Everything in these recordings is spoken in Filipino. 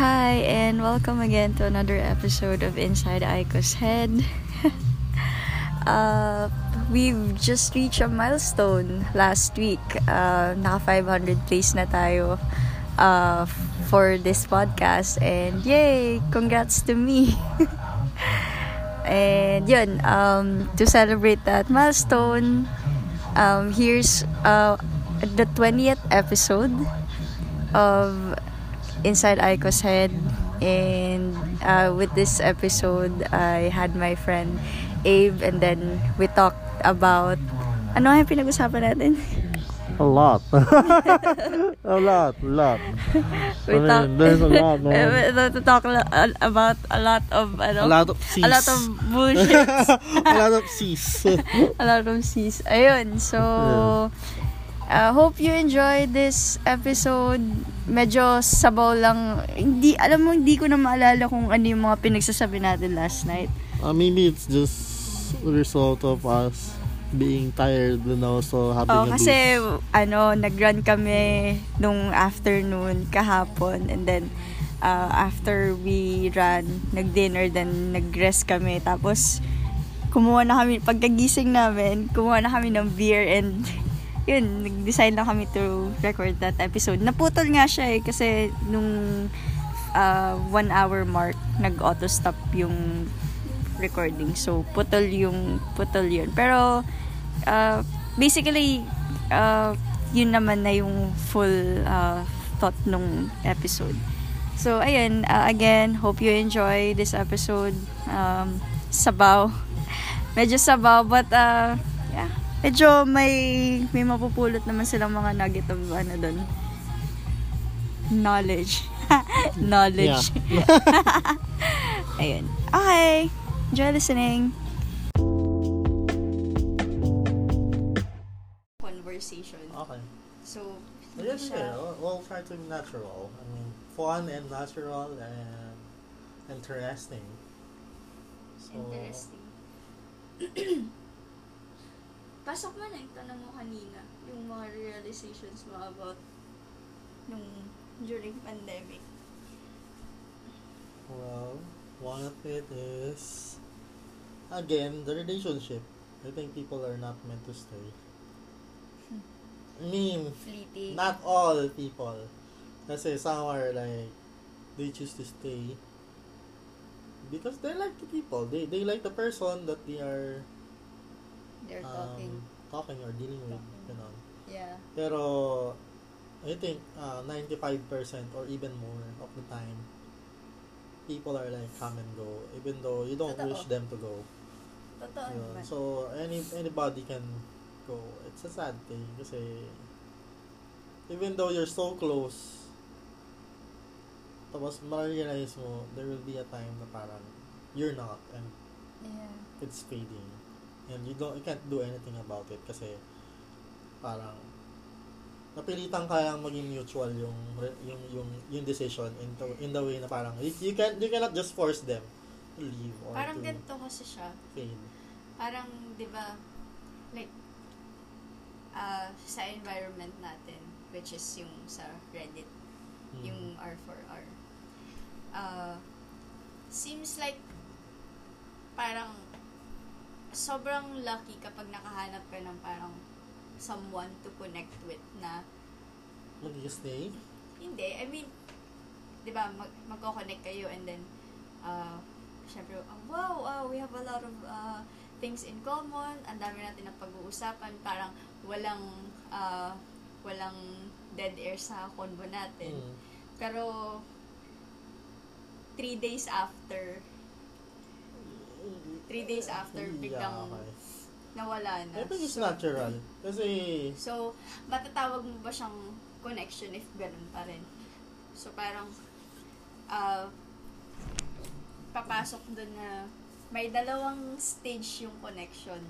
Hi, and welcome again to another episode of Inside Aiko's Head. uh, we've just reached a milestone last week. Uh, naka 500 plays na tayo uh, for this podcast. And yay! Congrats to me! and yun, um, to celebrate that milestone, um, here's uh, the 20th episode of Inside Aiko's Head. And uh, with this episode, I had my friend Abe and then we talked about ano yung pinag-usapan natin? A lot. a lot, a lot. We I mean, talked there's a lot, we man. to talk about a lot of ano, A lot of a lot of bullshit. a lot of C's. a lot of C's. Ayun, so uh, hope you enjoy this episode. Medyo sabaw lang. Hindi, alam mo, hindi ko na maalala kung ano yung mga pinagsasabi natin last night. uh, maybe it's just a result of us being tired and also having Oh, a kasi boost. ano, nag-run kami nung afternoon kahapon and then uh, after we ran, nag-dinner then nag-rest kami tapos kumuha na kami pagkagising namin, kumuha na kami ng beer and yun, nag-decide na kami to record that episode. Naputol nga siya eh kasi nung uh, one hour mark, nag-auto stop yung recording. So, putol yung, putol yun. Pero, uh, basically, uh, yun naman na yung full uh, thought nung episode. So, ayun, uh, again, hope you enjoy this episode. Um, sabaw. Medyo sabaw, but, uh. Medyo may, may mapupulot naman silang mga nugget of, ano dun, knowledge. knowledge. ayun. Okay. Enjoy listening. Conversation. Okay. So, Well, yes, yeah, we'll, we'll try to be natural. I mean, fun and natural and interesting. So, Interesting. Pasok mo na yung tanong mo kanina, yung mga realizations mo about nung during pandemic. Well, one of it is again the relationship. I think people are not meant to stay. I mean, Fleeting. not all people. Kasi some are like they choose to stay because they like the people. They they like the person that they are They're um, talking. talking or dealing with. Talking. know. Yeah. Pero I think uh, 95% or even more of the time people are like come and go even though you don't Totoo. wish them to go. Totoo naman. So any anybody can go. It's a sad thing kasi even though you're so close tapos ma-realize mo there will be a time na parang you're not and yeah. it's fading and you don't you can't do anything about it kasi parang napilitan kayang maging mutual yung yung yung yung decision in the, in the way na parang you, you can you cannot just force them to leave or Parang to ganito kasi siya. fade. Parang, di ba, like, uh, sa environment natin, which is yung sa Reddit, Mm. yung R4R. Uh, seems like parang sobrang lucky kapag nakahanap ka ng parang someone to connect with na Mag-stay? hindi, I mean, di ba, mag magko-connect kayo and then, uh, syempre, oh, wow, uh, we have a lot of uh, things in common, ang dami natin na pag-uusapan, parang walang, uh, walang dead air sa convo natin. Mm. Pero, three days after, three days after, biglang Yeah, okay. nawala na. I think it's So, natural. Kasi, So, matatawag mo ba siyang connection if ganun pa rin? So, parang, ah, papasok dun na may dalawang stage yung connection.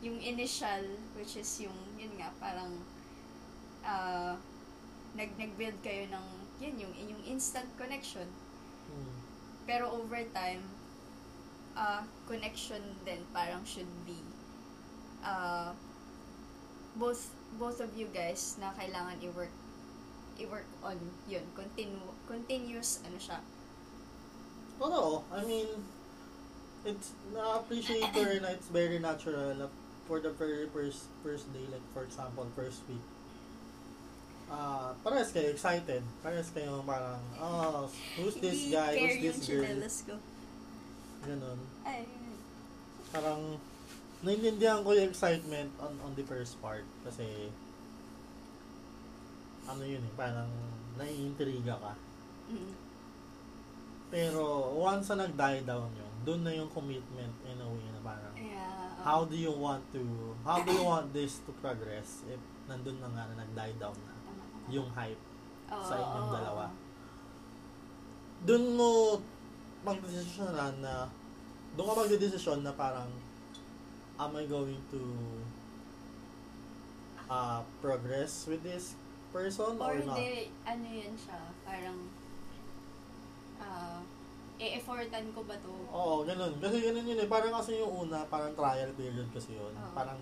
Yung initial, which is yung, yun nga, parang, ah, nag, nag-build kayo ng, yun, yung, yung instant connection. mm, Pero over time, uh, connection din parang should be uh, both both of you guys na kailangan i-work i-work on yun. Continue, continuous, ano siya. Totoo. I mean, it's na-appreciate ko rin na it's very natural for the very first first day, like for example, first week. Ah, parehas kayo excited. Parehas kayo parang, oh, who's this guy? Who's this girl? Ganun. Ay, Parang, naiintindihan ko yung excitement on on the first part. Kasi, ano yun eh, parang naiintriga ka. mm. Pero, once na nag-die down yun, dun na yung commitment in a way na parang, Yeah. oo. how do you want to how do you want this to progress if nandun na nga na nag-die down na yung hype Oo, sa inyong oo, dalawa. dun mo magdesisyonan na doon ka magdedesisyon na parang am I going to uh, progress with this person or, Or not? hindi, ano yun siya, parang, ah, e-effortan ko ba to? Oo, ganun. Kasi ganun yun eh. Parang kasi yung una, parang trial period kasi yun. Oo. Parang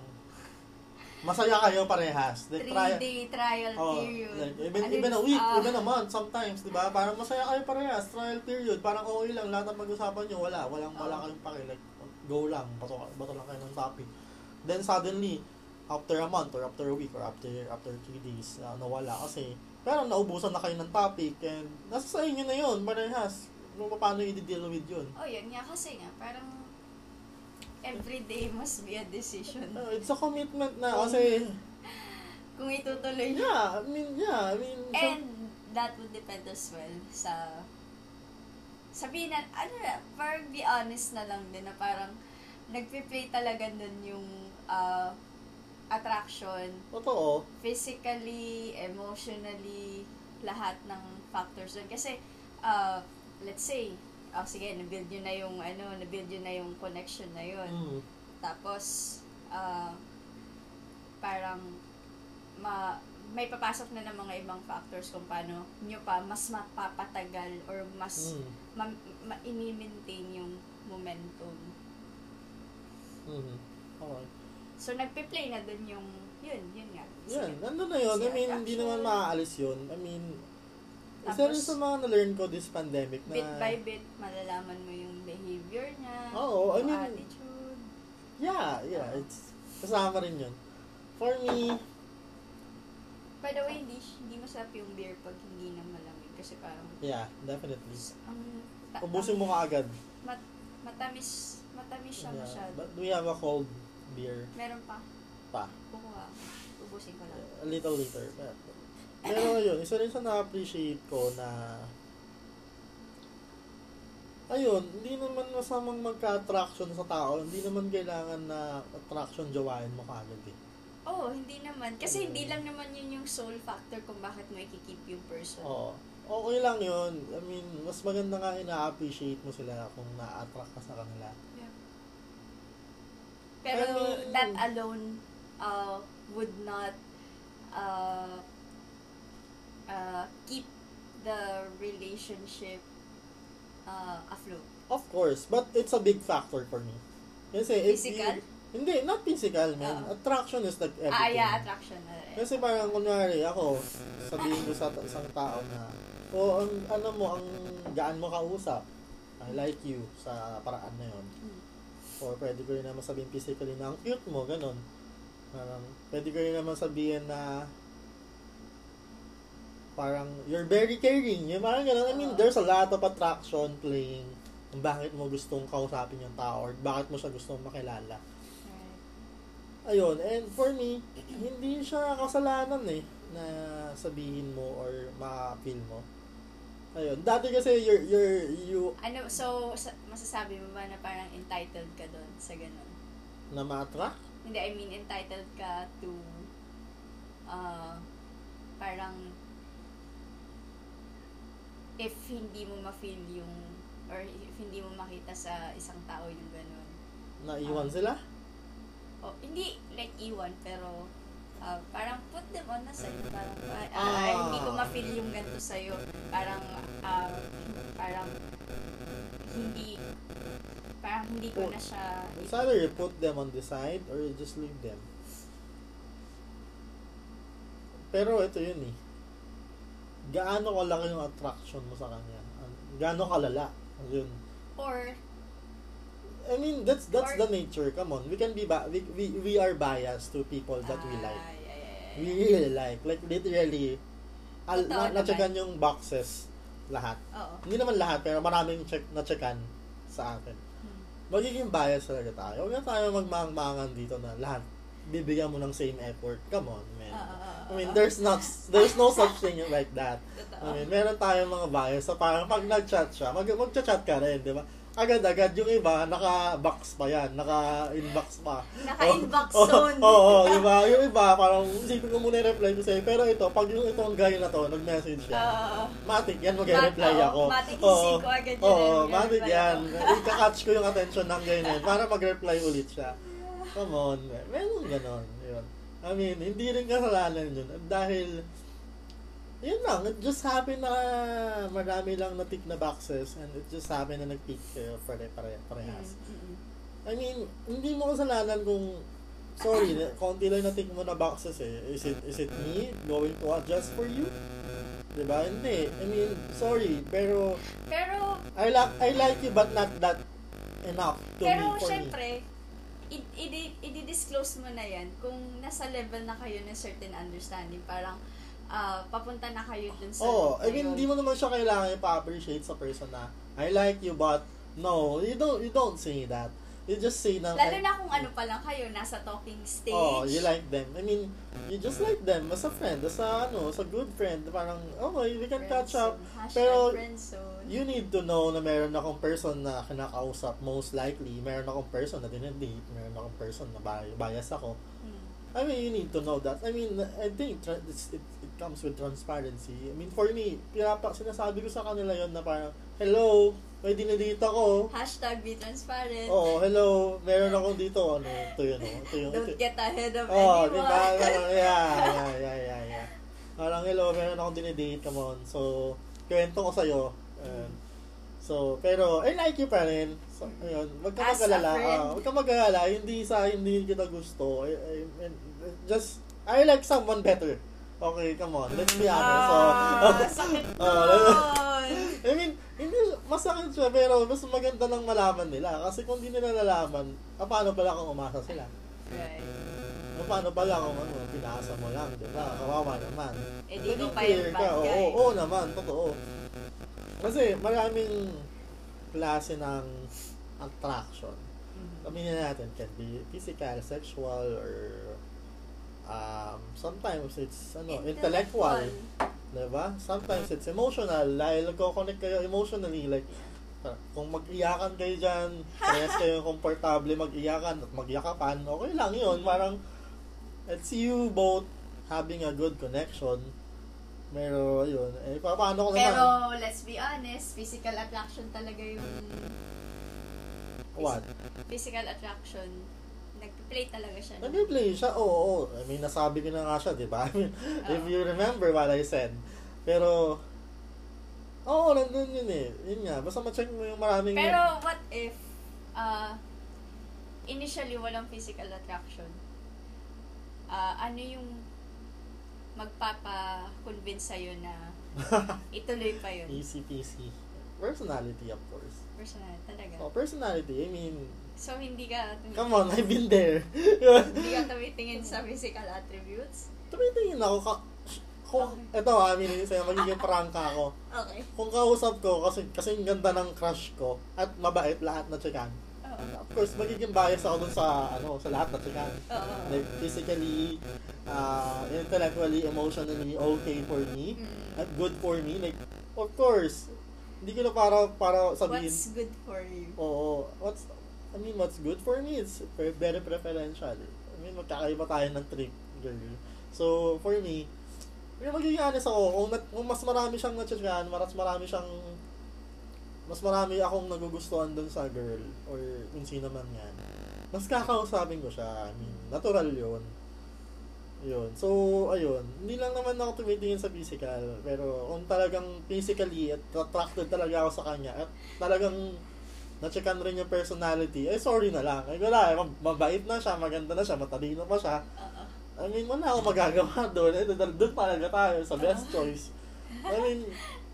masaya kayo parehas. Like, trial, Three-day trial Oh, period. like, even, Ano even a week, Ah, even a month, sometimes, di ba? Parang masaya kayo parehas, trial period. Parang okay lang, lahat ng mag-usapan nyo, wala. Walang, wala Oo. kayong pake. Like, go lang, bato, bato lang kayo ng topic. Then suddenly, after a month, or after a week, or after after three days, uh, nawala kasi, pero naubusan na kayo ng topic, and nasa sa inyo na yun, parehas. Kung paano i-deal with yun. Oh, yun nga kasi nga, parang everyday must be a decision. Uh, it's a commitment na, kasi, Kung itutuloy niya. yeah, I mean, yeah, I mean, so- And that would depend as well sa sabihin na, ano na, parang be honest na lang din na parang nagpe-play talaga dun yung ah, attraction, totoo, physically, emotionally, lahat ng factors dun. Kasi, ah, let's say, oh, sige, nabuild nyo na yung, ano, nabuild nyo na yung connection na yun. mm, Tapos, ah, parang, ma, may papasok na ng mga ibang factors kung paano nyo pa mas mapapatagal or mas mm, ma, ma, ini-maintain yung momentum. mm, okay. So, nagpe-play na dun yung, yun, yun nga. Yan, nandun na yun. I mean, hindi naman maaalis yun. I mean, isa Tapos, rin sa mga na-learn ko this pandemic na... Bit by bit, malalaman mo yung behavior niya, Oo, I yung mean, attitude. Yeah, yeah. It's, kasama rin yun. For me, By the way, hindi, hindi masarap yung beer pag hindi na malamig. Kasi parang, yeah, definitely. ang, ta- Ubusin mo ka agad. mat, matamis, matamis siya Yeah. masyado. But we have a cold beer Meron pa. pa. Kukuha. Ubusin ko lang. A little later. But, pero yun, isa rin sa na-appreciate ko na ayun, hindi naman masamang magka-attraction sa tao. Hindi naman kailangan na attraction jawain mo kagad eh. Oo, oh, hindi naman. Kasi Mm. hindi lang naman yun yung soul factor kung bakit mo ikikip yung person. Oo. Okay lang yun. I mean, mas maganda nga ina-appreciate mo sila kung na-attract ka sa kanila. Pero I mean- that alone uh, would not uh, uh, keep the relationship uh, afloat. Of course, but it's a big factor for me. Kasi if Physical? you... Hindi, not physical, man. Oo. Attraction is like everything. Ah, yeah, attraction rin. Kasi parang kunwari, ako, sabihin ko sa isang tao na, o ang ano mo, ang gaan mo kausap. I like you sa paraan na yon. Mm. Or pwede ko rin naman sabihin physically na ang cute mo, ganun. Parang, pwede ko rin naman sabihin na parang, you're very caring. Yung parang ganun. I mean, Oo. there's a lot of attraction playing kung bakit mo gustong kausapin yung tao or bakit mo siya gustong makilala. Ayun, and for me, hindi siya kasalanan eh na sabihin mo or ma-feel mo. Ayun, dati kasi you're, you're, you, Ano, so, sa- masasabi mo ba na parang entitled ka doon sa ganun? na ma-attract? Hindi, I mean, entitled ka to uh, parang if hindi mo ma-feel yung or if hindi mo makita sa isang tao yung ganun. Naiwan Ah. sila? O, hindi like iwan, pero ah, parang put them on na sa'yo. Parang, ah, Ah. hindi ko ma-feel yung ganito sa'yo. Parang, ah, parang, hindi, parang hindi ko na siya, It's either you put them on the side or you just leave them. Pero ito yun eh. Gaano kalaki yung attraction mo sa kanya. Gaano kalala. Yun. Or, I mean, that's that's Or- the nature. Come on. We can be ba- we, we we are biased to people that we like. Ah, yeah, yeah, yeah, We really like. Like literally al, na, naman. na-checkan yung boxes lahat. Oo. Hindi naman lahat, pero maraming check na-checkan sa akin. Hmm. Magiging bias talaga tayo. Huwag na tayo magmangmangan dito na lahat bibigyan mo ng same effort. Come on, man. Oo, oo, oo. I mean, there's not there's no such thing like that. I mean, meron tayong mga bias sa parang pag nag-chat siya, mag magcha-chat ka rin, di ba? Agad-agad yung iba, naka-box pa yan, naka-inbox pa. Naka-inbox Oo, zone. Oo, oh, di ba? Yung iba, parang isipin ko muna i-reply ko sa'yo. Pero ito, pag yung itong guy na to, nag-message siya, Oo. matik yan, mag-reply Mat- ako. matik isip ko agad yun, Oo, mag-reply matik yan. Ika-catch ko yung attention ng guy na yun para mag-reply ulit siya. Come on, meron ganon. I mean, hindi rin kasalanan yun. Dahil, yun lang, it just happened na marami lang na-tick na boxes and it just happened na nag-tick kayo pare, pare, parehas. Mm, mm, mm. I mean, hindi mo kasalanan kung sorry, konti lang na-tick mo na boxes eh. Is it is it me going to adjust for you? 'Di ba? Hindi. I mean, sorry, pero Pero, I like I like you but not that enough to pero me for syempre, i- i- i-disclose mo na yan kung nasa level na kayo ng certain understanding. Parang, ah, papunta na kayo dun sa... Oh, I mean, hindi mo naman siya kailangan ipa-appreciate sa person na I like you but no, you don't you don't say that. You just say na Lalo na kung ano pa lang kayo, nasa talking stage. Oh, you like them. I mean, you just like them as a friend, as a, ano, as a good friend. Parang, okay, we can catch up. Friendzone. Hashtag Pero, friendzone. You need to know na meron akong person na kinakausap, most likely. Meron akong person na dinedate. Meron akong person na bi- bias ako. Hmm. I mean, you need to know that. I mean, I think tra- it's, it, it comes with transparency. I mean, for me, pinapa, sinasabi ko sa kanila yon na parang, hello, may dinedate ako. Hashtag be transparent. Oo, hello, meron akong dito. Ano, ito yun, oh. ito yung, Don't ito, get ahead of Oh, anyone. di ba? Parang, yeah, yeah, yeah, yeah, yeah. Parang, hello, meron akong dinidate, come on. So, kwento ko sa'yo. And, so, pero, I like you pa rin. So, ayun, wag ka mag-alala. ah, wag ka mag-alala. Hindi sa, hindi kita gusto. I, I, and, just, I like someone better. Okay, come on. Let's be honest. So, Ah, sakit nun. I mean, hindi, masakit siya, pero mas maganda lang malaman nila. Kasi kung hindi nila nalaman, ah, paano pala kung umasa sila? Right. O paano pala kung ano, pinasa mo lang, di ba? Kawawa naman. Eh, di ko pa yung bad Oo, guy. oo, oo naman, totoo. Kasi maraming klase ng attraction. Mhm. Sabihin na natin, can be physical, sexual, or um, sometimes it's ano, intellectual. Diba? Sometimes it's emotional. Dahil nagko-connect kayo emotionally. Like, uh, kung mag-iyakan kayo dyan, parehas kayo komportable mag-iyakan at mag-iyakapan, okay lang yun. Parang, it's you both having a good connection. Pero, yun. Eh, pa- paano ko naman? Pero, let's be honest, physical attraction talaga yung... What? Physical attraction. Nag-play talaga siya. Nag-play siya, oo, oo. I mean, nasabi ko na nga siya, di ba? I mean, if Oo. you remember what I said. Pero, oo, nandun yun eh. Yun nga, basta ma-check mo yung maraming... Pero, what if, uh, initially, walang physical attraction? Ah, ano yung magpapa-convince sa'yo na ituloy pa yun? Easy peasy. Personality, of course. Personal, talaga. Oh, personality, I mean, So, hindi ka tumitingin, come on, I've been there. hindi ka tumitingin sa physical attributes? Tumitingin ako, ka, kung, eto ha, aminin sa'yo, magiging prangka ako. Okay. Kung kausap ko, kasi, kasi yung ganda ng crush ko, at mabait lahat na chikan. Oo. Of course, magiging bias ako dun sa, ano, sa lahat na chikan. Oo. Like, physically, uh, intellectually, emotionally, okay for me, Mm. at good for me. Like, of course, hindi ko na para, para sabihin, What's good for you? Oo. What's, I mean, what's good for me, pre- very preferential. I mean, magkakaiba tayo ng trip, girl. So, for me, yung magiging honest ako, kung, nat, kung mas marami siyang natsagan, mas marami siyang, mas marami akong nagugustuhan dun sa girl, or kung sino man yan, mas kakausapin ko siya. I mean, natural yun. Yun. So, ayun. Hindi lang naman ako tumitingin sa physical. Pero, kung talagang physically at attracted talaga ako sa kanya, at talagang na-checkan rin yung personality, eh, sorry na lang. Ay, wala. Eh, mab- mabait na siya, maganda na siya, matalino pa siya. Oo. I mean, wala akong magagawa doon. Eh, doon talaga tayo sa best Ah. choice. I mean,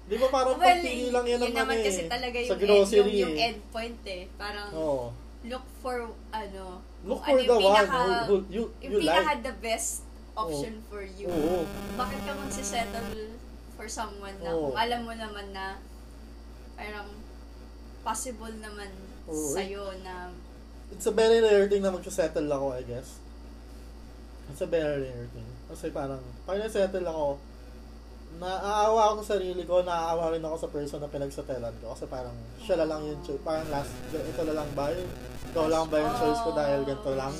di ba parang well, pagpili lang yan yun naman ano kasi eh, talaga sa yung, end, grocery yung, yung eh. end point eh. Parang Oo. look for, ano, Look for ano the yung one pinaka, who, who you, yung you pinaka like. the best option for you. Oo. Bakit ka magsisettle for someone na Oo. kung alam mo naman na parang possible naman Oo. sa'yo na It's a very rare thing na magsasettle ako, I guess. It's a very rare thing. Kasi parang, pag nasettle ako, naaawa ako sa sarili ko, naaawa rin ako sa person na pinagsetellan ko. Kasi parang, siya na lang yung choice. Parang last, ito na lang ba yun? Ikaw lang ba yung choice ko dahil ganito lang?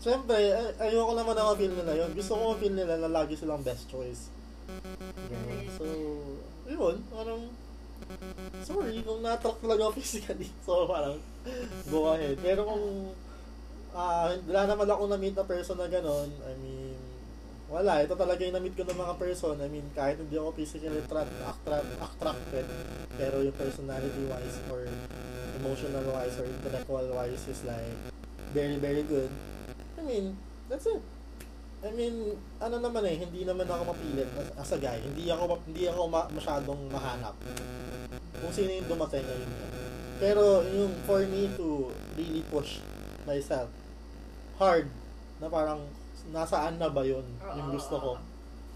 Siyempre, ay- ayoko naman na ma-feel nila yun. Gusto ko ma-feel nila na lagi silang best choice. Ganun. So, yun, parang, sorry kung na-attract talaga physically. So, parang, go ahead. Pero kung, ah, wala naman ako na-meet na person na gano'n, I mean, wala. Ito talaga yung na-meet ko ng mga person. I mean, kahit hindi ako physically attract, attract, attracted, pero yung personality-wise or emotional-wise or intellectual-wise is like, very, very good. I mean, that's it. I mean, ano naman eh, hindi naman ako mapilit as, a guy. Hindi ako hindi ako ma- masyadong mahanap. Kung sino yung dumating ngayon. Pero yung for me to really push myself hard na parang nasaan na ba yun yung gusto ko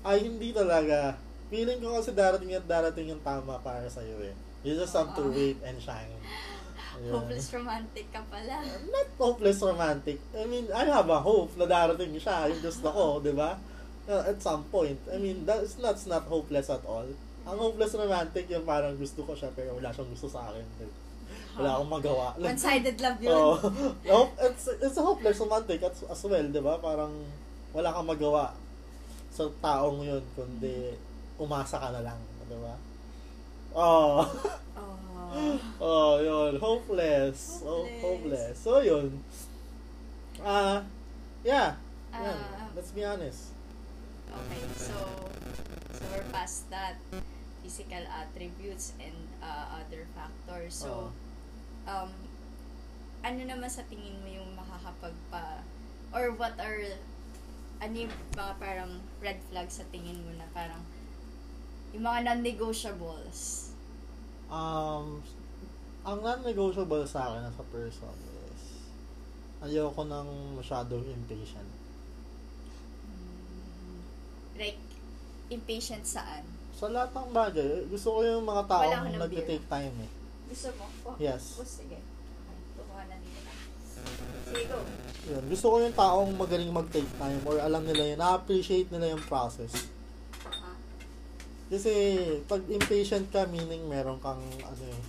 ay hindi talaga feeling ko kasi darating at darating yung tama para sa iyo eh you just have to wait and shine Hopeless romantic ka pala. not hopeless romantic. I mean, I have a hope na darating siya. Yung gusto ko, di ba? Uh, at some point. I mean, that's not, not hopeless at all. Ang hopeless romantic yung parang gusto ko siya pero wala siyang gusto sa akin. Wala akong magawa. One-sided love yun. Oh, no, it's, it's a hopeless romantic as, as well, di ba? Parang wala kang magawa sa taong yun, kundi umasa ka na lang, di ba? Oh. Oh. Oh, yun. Hopeless. Oh, Hopeless. hopeless. So, yun. Ah, yeah. Yan. Ah. Let's be honest. Okay, so so we're past that physical attributes and uh, other factors. So, um, ano naman sa tingin mo yung makakapagpa or what are ano yung mga parang red flags sa tingin mo na parang yung mga non-negotiables. Um, ang non-negotiable sa akin as a person is ayoko nang masyadong impatient. Like, impatient saan? Sa lahat ng bagay, gusto ko yung mga tao ng nag-take time eh. Gusto mo? Oh, Yes. Oh, sige. Okay, kukuha na dito na. Sige, go. Yun. Gusto ko yung taong magaling mag-take time or alam nila yun, na-appreciate nila yung process. Kasi pag impatient ka, meaning meron kang ano eh,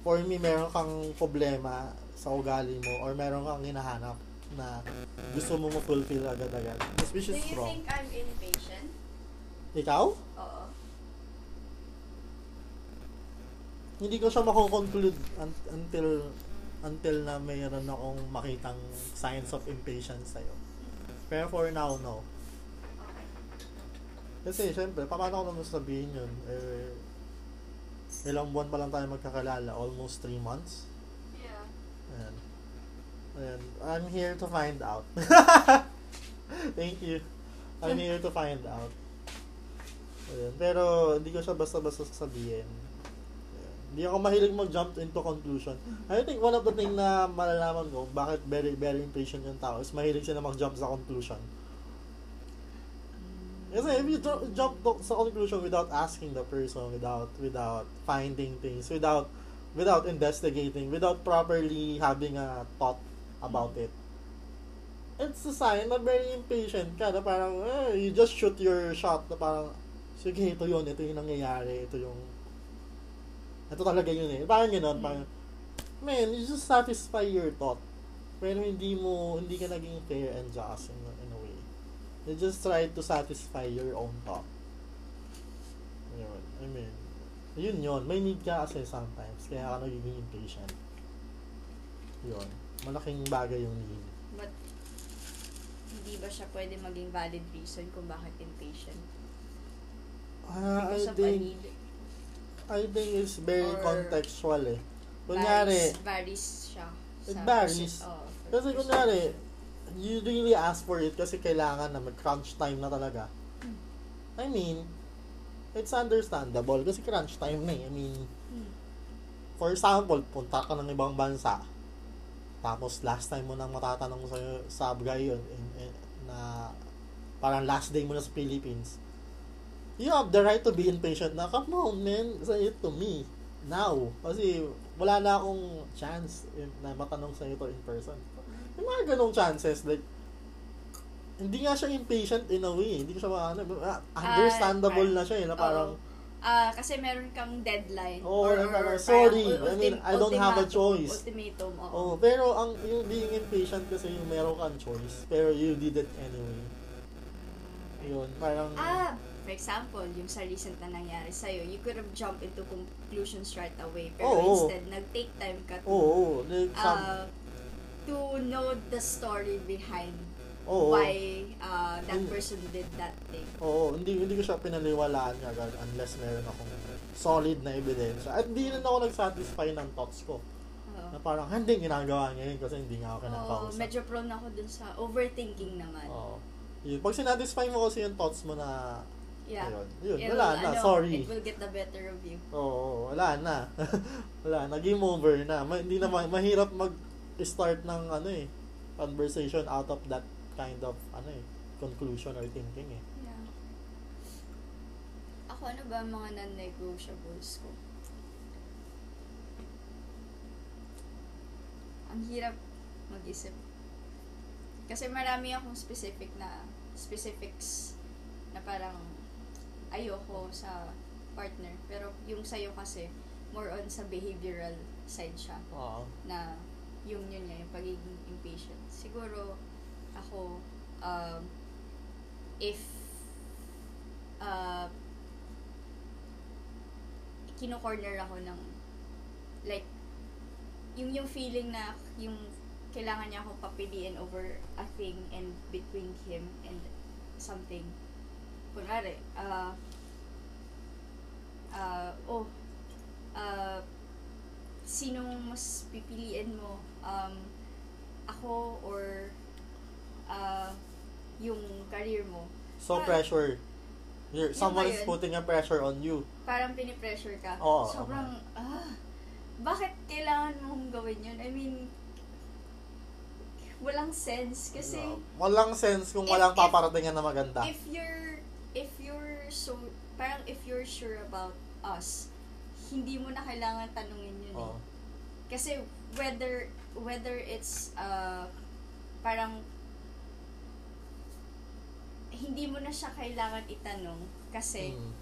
for me, meron kang problema sa ugali mo or meron kang hinahanap na gusto mo ma-fulfill agad-agad. Which Do you wrong. think I'm impatient? Ikaw? Oo. Hindi ko siya mako-conclude un- until until na mayroon akong makitang signs of impatience sa'yo. Pero for now, no. Kasi, syempre, paano ko naman sabihin yun? Eh, ilang buwan pa lang tayo magkakalala? Almost three months? Yeah. Ayan. Ayan. I'm here to find out. Thank you. I'm here to find out. Ayan. Pero, hindi ko siya basta-basta sasabihin. Ayan. Hindi ako mahilig mag-jump into conclusion. I think one of the thing na malalaman ko, bakit very, very impatient yung tao, is mahilig sila mag-jump sa conclusion. Kasi if you ju- jump to- sa conclusion without asking the person, without without finding things, without without investigating, without properly having a thought about it, it's a sign na very impatient ka, na parang, eh, you just shoot your shot, na parang, sige, ito yun, ito yung nangyayari, ito yung, ito talaga yun eh. Parang gano'n, parang, man, you just satisfy your thought. Pero hindi mo, hindi ka naging fair and just way. You just try to satisfy your own thought. Yun. I mean, yun yun. May need ka kasi sometimes. Kaya ka nagiging impatient. Yun. Malaking bagay yung need. But, hindi ba siya pwede maging valid reason kung bakit impatient? I Because of a think, need? I think it's very Or contextual eh. Kunyari, varies, varies siya. It varies. person- oh, kasi person. You really ask for it kasi kailangan na mag-crunch time na talaga. I mean, it's understandable kasi crunch time na eh. I mean, Hmm. for example, punta ka ng ibang bansa, tapos last time mo nang matatanong sa sa guy yun, in- in- na parang last day mo na sa Philippines, you have the right to be impatient na, come on man, say it to me now. Kasi wala na akong chance in- na matanong sa ito in person. Yung mga ganong chances, like, hindi nga siya impatient in a way. Hindi ko siya maano. ah, Understandable right. na siya eh, na parang, Oo. Ah, kasi meron kang deadline. Oo, or, parang, or sorry, parang I mean, I don't have a choice. Ultimatum, oo. Oh, pero ang yung being impatient kasi yung meron kang choice, pero you did it anyway. Yun, parang Ah, for example, yung sa recent na nangyari sa'yo, you could have jumped into conclusions right away. Pero Oo. instead, nag-take time ka to, oo, oh, like some, uh, to know the story behind oo, why uh, that Mm. person did that thing. oo, hindi hindi ko siya pinaliwalaan agad unless meron akong solid na ebidensya. At hindi rin ako nag-satisfy ng thoughts ko. Oo. Na parang, hindi ginagawa niya yun kasi hindi nga ako Oo, kinakausap. medyo prone ako dun sa overthinking naman. Oo. Yun. Pag sinatisfy mo kasi yung thoughts mo na, Yeah. ayun, yun, wala na, ano, sorry. It will get the better of you. Oo, wala na. wala na, game over na. Ma- hindi na ma- mahirap mag-start ng ano eh, conversation out of that kind of ano eh, conclusion or thinking eh. Yeah. Ako, ano ba mga non-negotiables ko? Ang hirap mag-isip. Kasi marami akong specific na specifics na parang ayoko sa partner. Pero yung sa'yo kasi, more on sa behavioral side siya Oo. na yung yun nga, yung pagiging impatient. Siguro, ako, um, if uh, kino-corner ako ng like yung yung feeling na yung kailangan niya ako papiliin over a thing and between him and something kunwari uh, uh, oh uh, sinong mas pipiliin mo um, ako or uh, yung career mo So Ah. pressure. You're, someone is putting a pressure on you. parang pinipressure ka. Oo, Sobrang, ah, bakit kailangan mong gawin yun? I mean, walang sense. Kasi, No. walang sense kung If- walang paparatingan na maganda. if you're, if you're so, parang if you're sure about us, hindi mo na kailangan tanungin yun eh. Oo. Kasi, whether, whether it's, uh, parang, hindi mo na siya kailangan itanong kasi Mm.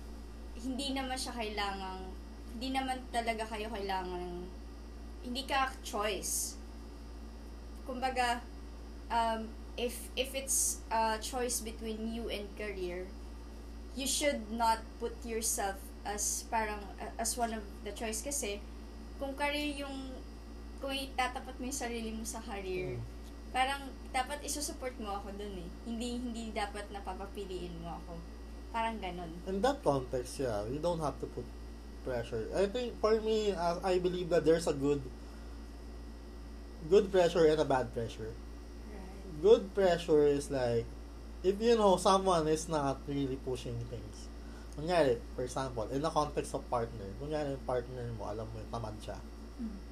hindi naman siya kailangang hindi naman talaga kayo kailangan hindi ka choice kumbaga um, if if it's a choice between you and career you should not put yourself as parang as one of the choice kasi kung career yung kung itatapat mo yung sarili mo sa career Mm. parang dapat isusupport mo ako dun eh hindi hindi dapat napapapiliin mo ako parang ganon In that context, yeah, you don't have to put pressure. I think for me, uh, I believe that there's a good good pressure and a bad pressure. right Good pressure is like if you know someone is not really pushing things. Kunyari, for example, in the context of partner, kunyari yung partner mo, alam mo yung tamad siya.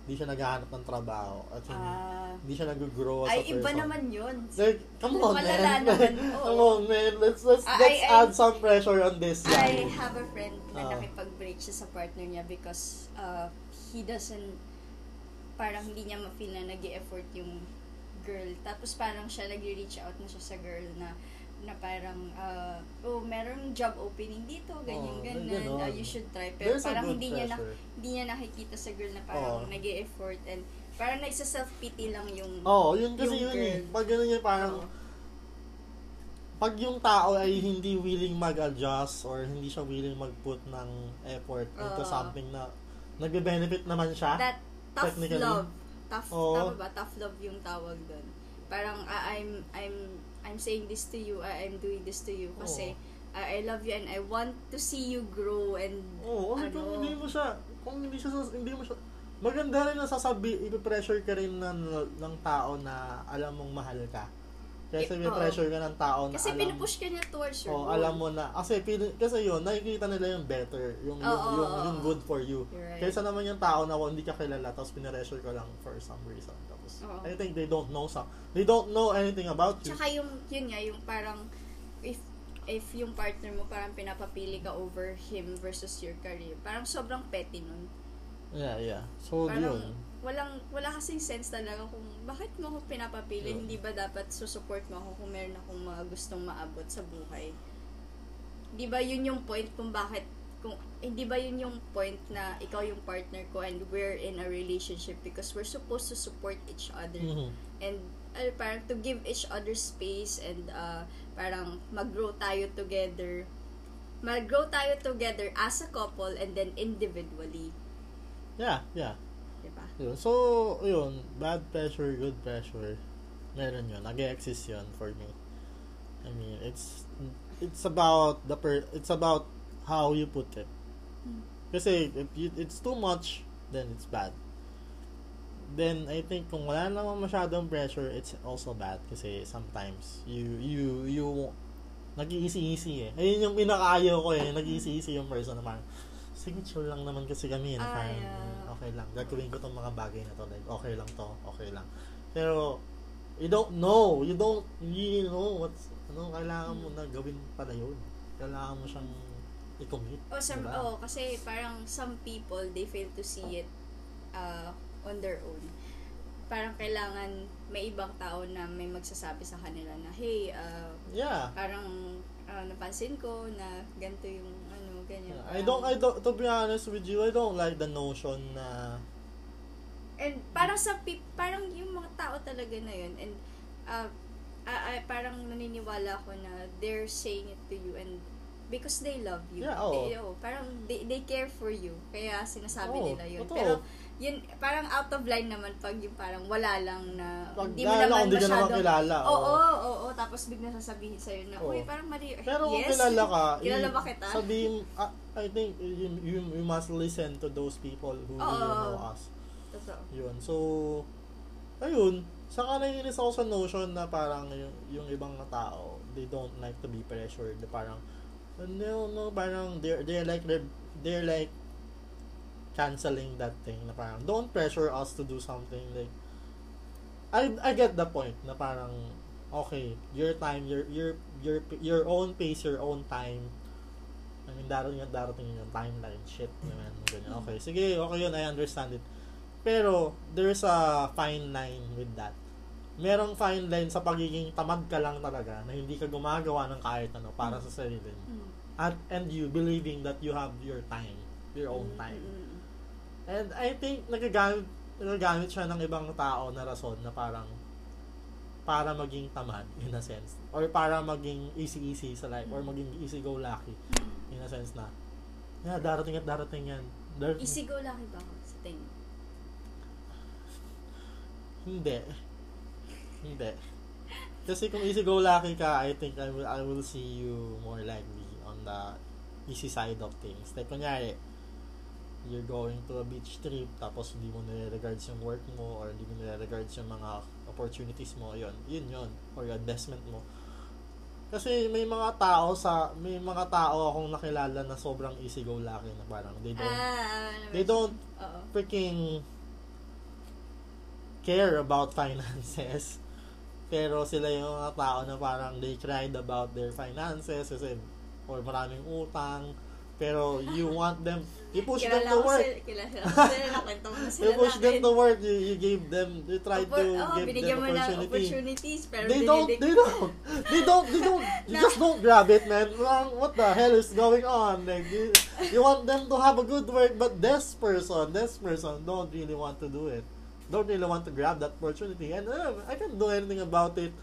Hindi siya naghahanap ng trabaho at hindi, Ah. hindi siya nag-grow as a Ay, person. iba naman yun. Like, come on, Malala man. naman, oo. come on, man. Let's, let's, I- let's I- add some pressure on this guy. I have a friend na Ah. nakipag-break siya sa partner niya because uh, he doesn't, parang hindi niya ma-feel na nag effort yung girl. Tapos parang siya nag-reach out na siya sa girl na na parang, uh, oh, merong job opening dito, ganyan, Oo, ganyan, ganon. uh, you should try. Pero There's parang hindi niya, na, pressure. hindi niya nakikita sa girl na parang Oo. nag effort and parang nagsa-self-pity lang yung Oo, yun kasi yun eh. Pag ganun yun, parang, pag yung tao ay hindi willing mag-adjust or hindi siya willing mag-put ng effort into Oo. something na nagbe-benefit naman siya. that tough love. Tough, Oo. tama ba? Tough love yung tawag doon. Parang I- I'm I'm I'm saying this to you, I- I'm doing this to you kasi I, I love you and I want to see you grow and Oo, kasi kung ano. hindi mo siya, kung hindi siya, hindi mo siya, maganda rin na sasabi, ipipressure ka rin ng, ng tao na alam mong mahal ka. Kasi may pressure ka ng tao na Kasi alam, pinupush ka niya towards your oh, goal. alam mo na. Kasi, pin- kasi yun, nakikita nila yung better. Yung, yung, Oo, yung, oo, yung oo. good for you. Right. Kaysa naman yung tao na hindi ka kilala, tapos pinaressure ka lang for some reason. Tapos, Oo. I think they don't know some, they don't know anything about you. Tsaka yung, yun nga, yung parang, if if yung partner mo parang pinapapili ka over him versus your career, parang sobrang petty nun. Yeah, yeah. So, Parang, yun. walang, wala kasing sense talaga kung bakit mo ako pinapapili, Yun. hindi ba dapat susupport mo ako kung meron akong mga gustong maabot sa buhay. Di ba yun yung point kung bakit, kung, hindi ba yun yung point na ikaw yung partner ko and we're in a relationship because we're supposed to support each other Mhm. and uh, parang to give each other space and uh, parang mag-grow tayo together mag-grow tayo together as a couple and then individually Yeah, yeah. diba? Yun. So, yun, bad pressure, good pressure, meron yun. Nag-exist yun for me. I mean, it's it's about the per it's about how you put it. Kasi if you, it's too much, then it's bad. Then I think kung wala namang masyadong pressure, it's also bad kasi sometimes you you you nag-iisi-isi eh. Ayun yung pinakaayaw ko eh, nag-iisi-isi yung person na parang sige chill lang naman kasi kami Ah, parang yeah. "Mm, okay lang. Gagawin ko tong mga bagay na to. Like, okay lang to. Okay lang. Pero, you don't know. You don't really know what's, ano, kailangan mo na gawin pala yun. Kailangan mo siyang i-commit. Oh, some, diba? oh, kasi parang some people, they fail to see it uh, on their own. Parang kailangan may ibang tao na may magsasabi sa kanila na, hey, uh, Yeah. parang uh, napansin ko na ganito yung ano, ganyan. I don't, I don't, to be honest with you, I don't like the notion na, And parang sa parang yung mga tao talaga na yun and uh, ah, ah, parang naniniwala ako na they're saying it to you and because they love you. Yeah, oo. They, oh, parang they, they care for you. Kaya sinasabi Oo, nila yun. totoo. Pero yun parang out of line naman pag yung parang wala lang na pag hindi mo naman kung di ka naman kilala. Oo, oo. oo, oo, tapos bigla sasabihin sa'yo na, Oo. uy, parang mali. Pero kung yes. kilala ka, Kilala you- ba kita? Sabihin, ah, I think you, you, you must listen to those people who really Oo. know us. Totoo. Yun. So, ayun. Saka naiinis ako sa notion na parang yung, yung ibang tao, they don't like to be pressured. Parang, no, no, parang they're, they're like, they're, they're like canceling that thing na parang, don't pressure us to do something like, I, I get the point na parang, okay, your time, your, your, your, your own pace, your own time, I mean, darating at darating yung timeline, shit, naman, ganyan. Okay, sige, okay yun, I understand it. Pero, there's a fine line with that. Merong fine line sa pagiging tamad ka lang talaga na hindi ka gumagawa ng kahit ano para sa sarili mo. At, and you believing that you have your time, your own Mm, time. And I think nagagamit, nagagamit siya ng ibang tao na rason na parang para maging tamad in a sense or para maging easy-easy sa life or maging easy-go-lucky in a sense na yeah, darating at darating yan. Dar- Easy go lucky ba sa tingin? Hindi. Hindi. Kasi kung easy-go-lucky ka, I think I will, I will see you more likely on the easy side of things. Like, kunyari, you're going to a beach trip, tapos hindi mo nire-regards yung work mo, or hindi mo nire-regards yung mga opportunities mo, yun, yun yun, or yung investment mo. Kasi may mga tao sa, may mga tao akong nakilala na sobrang easy-go-lucky na parang they don't, Ah, ano they don't Oo. freaking care about finances. Pero sila yung mga tao na parang they cried about their finances kasi or maraming utang. Pero you want them, you push them to work. sila, kilala ko sila, nakwento mo na sila You push them to work. You, you gave them, you try to Opo- oh, give them opportunity. opportunities, pero They don't, they don't, they don't, they don't, you just don't grab it, man. What the hell is going on? Like, you, you want them to have a good work, but this person, this person don't really want to do it. Don't really want to grab that opportunity. And uh, I can't do anything about it.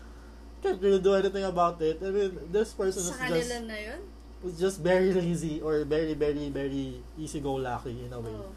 Can't really do anything about it. I mean, this person Sa is kanila just, na yun? Is just very lazy or very, very, very easy-go-lucky in a way. Oo.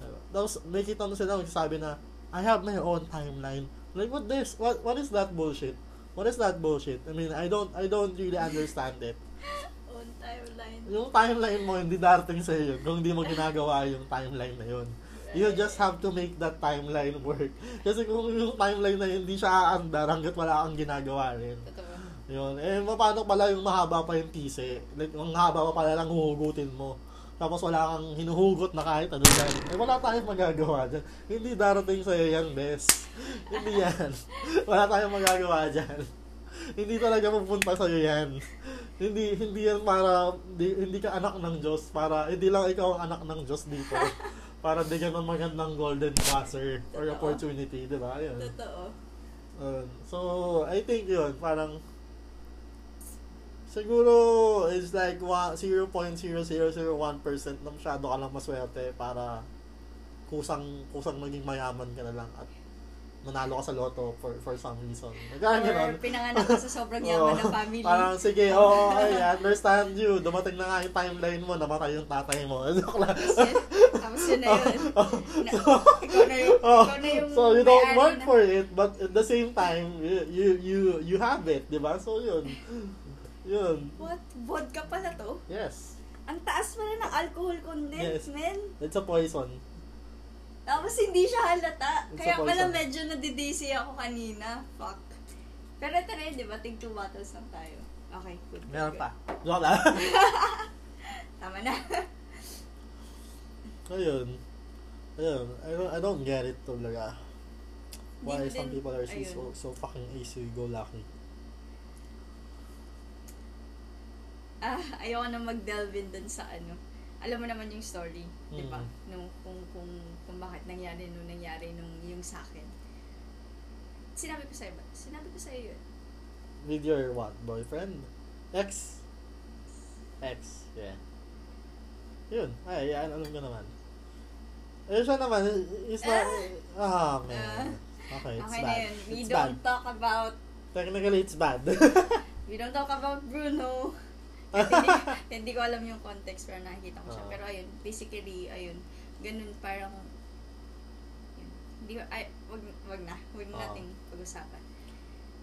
Diba? Tapos, may kita mo sila magsasabi na, I have my own timeline. Like, what this? What, what is that bullshit? What is that bullshit? I mean, I don't, I don't really understand it. On timeline. Yung timeline mo, hindi darating sa iyo kung hindi mo ginagawa yung timeline na yun. You just have to make that timeline work. Kasi kung yung timeline na yun, hindi siya aandar hanggat wala kang ginagawa rin. Totoo. Yun. Eh, paano pala yung mahaba pa yung tise? Like, ang haba pa pala lang huhugutin mo. Tapos wala kang hinuhugot na kahit ano yan. Eh, wala tayong magagawa dyan. Hindi darating sa'yo yan, bes. hindi yan. Wala tayong magagawa dyan. hindi talaga pupunta sa'yo yan. Hindi hindi yan para hindi, hindi ka anak ng Diyos para hindi lang ikaw ang anak ng Diyos dito. para bigyan ng magandang golden buzzer or Totoo. opportunity, di ba? Yun. Totoo. Uh, so, I think yun, parang siguro is like wa- 0.0001% na masyado ka lang maswerte para kusang kusang maging mayaman ka na lang at manalo ka sa loto for for some reason. Kaya Or ganun. pinanganak ka sa sobrang yaman Oo. ng family. Parang, sige, oo, oh, I understand you. Dumating na nga yung timeline mo, namatay yung tatay mo. Tapos yun, na yun. Na, ikaw na yung, Oh, ikaw na yung so you don't work na- for it, but at the same time, you you you, you have it, di ba? So yun. Yun. What? Vodka pala to? Yes. Ang taas pala ng alcohol content, Yes. men. It's a poison. Tapos hindi siya halata. It's Kaya pala medyo nadidisi ako kanina. Fuck. Pero ito na yun, di ba? Tig two bottles lang tayo. Okay, good. Meron good. pa. Joke lang. Tama na. Ayun. Ayun. I don't, I don't get it talaga. Why some people are so, so fucking easy go lucky. Ah, ayoko na mag-delve in dun sa ano. Alam mo naman yung story, di ba? Mm. Nung kung, kung, kung bakit nangyari nung nangyari nung yung sa akin. Sinabi ko sa'yo ba? Sinabi ko sa'yo yun. With your what? Boyfriend? Ex? Ex, yeah. Yun. Ay, yan, alam ko naman. Eh, siya naman, is not, ah, man. Okay, it's okay bad. na yun. We It's don't bad. talk about Technically, it's bad. We don't talk about Bruno. Hindi, hindi ko alam yung context pero nakikita ko siya. Oo. Pero ayun, basically, ayun, ganun parang, yun. Hindi ko, ay, wag, wag na. Wag Oo. nating pag-usapan.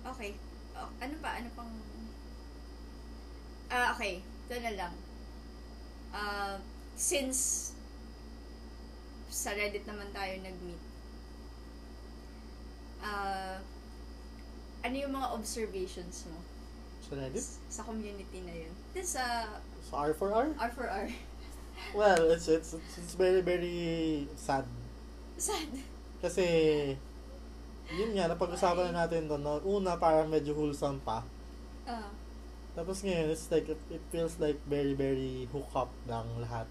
Okay. O, ano pa? Ano pang, ah, okay. Ito na lang. Ah, since, sa Reddit naman tayo nag-meet, ah, ano yung mga observations mo? Sa Reddit? sa community na yun. This sa Sa R4R? R4R. Well, it's, it's, it's, it's very, very sad. Sad. Kasi, yun nga, napag-usapan na natin doon. No? Una, parang medyo wholesome pa. Ah, Tapos ngayon, it's like, it, it feels like very, very hook up ng lahat.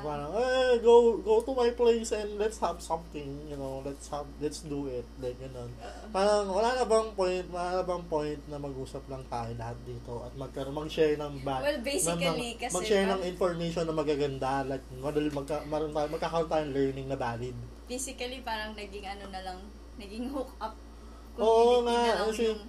Parang, eh, go, go to my place and let's have something, you know, let's have, let's do it. Like, ganun. Uh, Parang, wala na bang point, wala na bang point na mag-usap lang tayo lahat dito at magkaroon, mag-share ng bad, well, basically, ng- kasi mag-share ng information na magaganda, like, madali, magka, maroon tayo, magkakaroon tayo ng learning na valid. basically, parang naging ano na lang, naging hook up Oo nga, na lang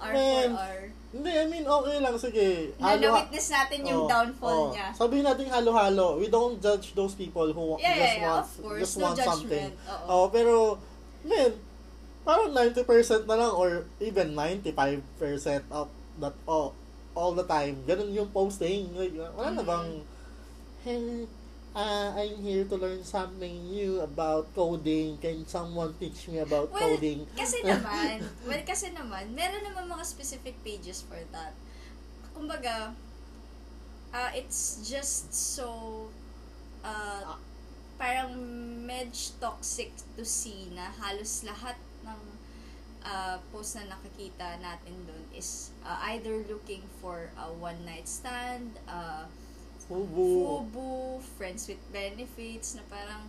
kasi, yung R4R. Hindi, I mean, okay lang, sige. Na Halo- na-witness natin yung Oo, downfall oo. niya. Sabihin natin halo-halo. We don't judge those people who Yeah, just yeah, want, course. just No want something. judgment. Oo. Oo, pero, man, parang 90% na lang or even 95% of that all, all the time. Ganun yung posting. Like, wala na Mhm. bang, hey, uh, I'm here to learn something new about coding. Can someone teach me about Well, coding? kasi naman, well, kasi naman, meron naman mga specific pages for that. Kumbaga, uh, it's just so, uh, parang medj toxic to see na halos lahat ng uh, post na nakikita natin doon is uh, either looking for a one night stand, uh, Fubu. FUBU, friends with benefits, na parang,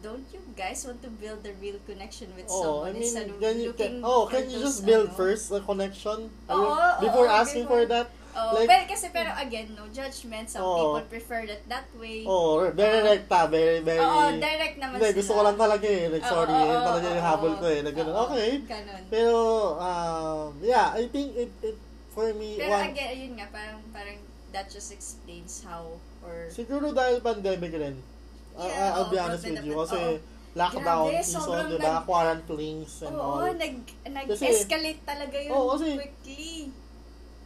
don't you guys want to build a real connection with Oh, someone I mean, instead of can you, looking can, oh, can you just build ano? first a connection? Oo, you- oo, before oo, asking before. for that? Oh, Like- pero kasi pero again, no judgment. Some Oo. people prefer that that way. Oh, very Oo. direct ta, very, very... Oo, direct naman Hindi, sila. gusto ko lang talaga eh. Like, sorry, yun oo, talaga yung oo, habol ko eh. Like, ganun, Oo, okay. Ganun. Pero, um, yeah, I think it, it for me, Pero one, again, ayun nga, parang, parang that just explains how, or, siguro dahil pandemic rin. Yeah, I'll be oo, honest with you. oo. Kasi, lockdown Grabe, sobrang di ba? nag- Quarantines and oo, all. nag, Kasi- nag-escalate talaga yun Oo, kasi- quickly.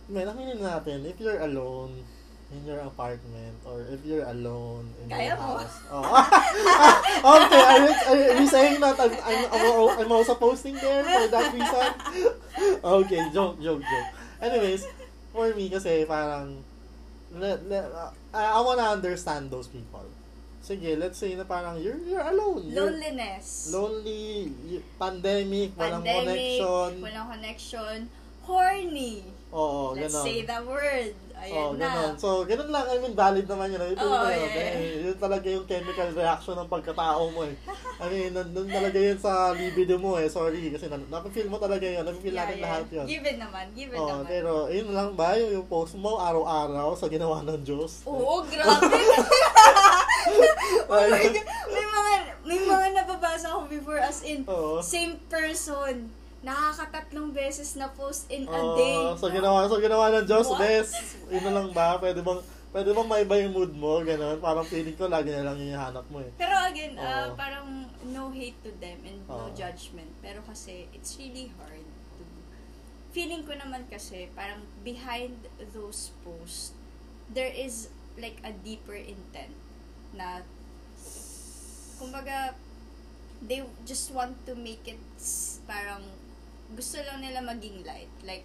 Man, aminin natin, if you're alone, in your apartment or if you're alone in Kaya your mo. house. Oh. okay, are you, are you saying that I'm, I'm, I'm also posting there for that reason? okay, joke, joke, joke. Anyways, for me kasi parang let, let, uh, I, I wanna understand those people. Sige, let's say na parang you're, you're alone. You're Loneliness. lonely, y- pandemic, walang Pandemic, connection. walang connection, horny. Oo, Let's ganon. say the word. Ayan Oh, na. ganun. So, ganun lang. I mean, valid naman yun. Ito Oo, yun, yeah, yeah. Yun talaga yung chemical reaction ng pagkatao mo eh. I mean, nandun talaga yun sa libido mo eh. Sorry, kasi napifeel mo talaga yun. Napifeel Yeah, natin yeah. lahat yun. Given naman, given Oh, naman. pero yun lang ba yung, yung post mo araw-araw sa ginawa ng Diyos? Oo, grabe. oh my God. May mga, may mga nababasa ako before as in, Oo. same person. Nakakatatlong beses na post in a Oh, day. so ginawa, so ginawa ng Diyos, What? Yun na lang ba? Pwede bang, pwede bang maiba yung mood mo? Ganun. Parang feeling ko, lagi na lang yung hanap mo eh. Pero again, ah, Oo. parang no hate to them and no Oo. judgment. Pero kasi, it's really hard to... Feeling ko naman kasi, parang behind those posts, there is like a deeper intent na, kumbaga, they just want to make it s- parang gusto lang nila maging light. Like,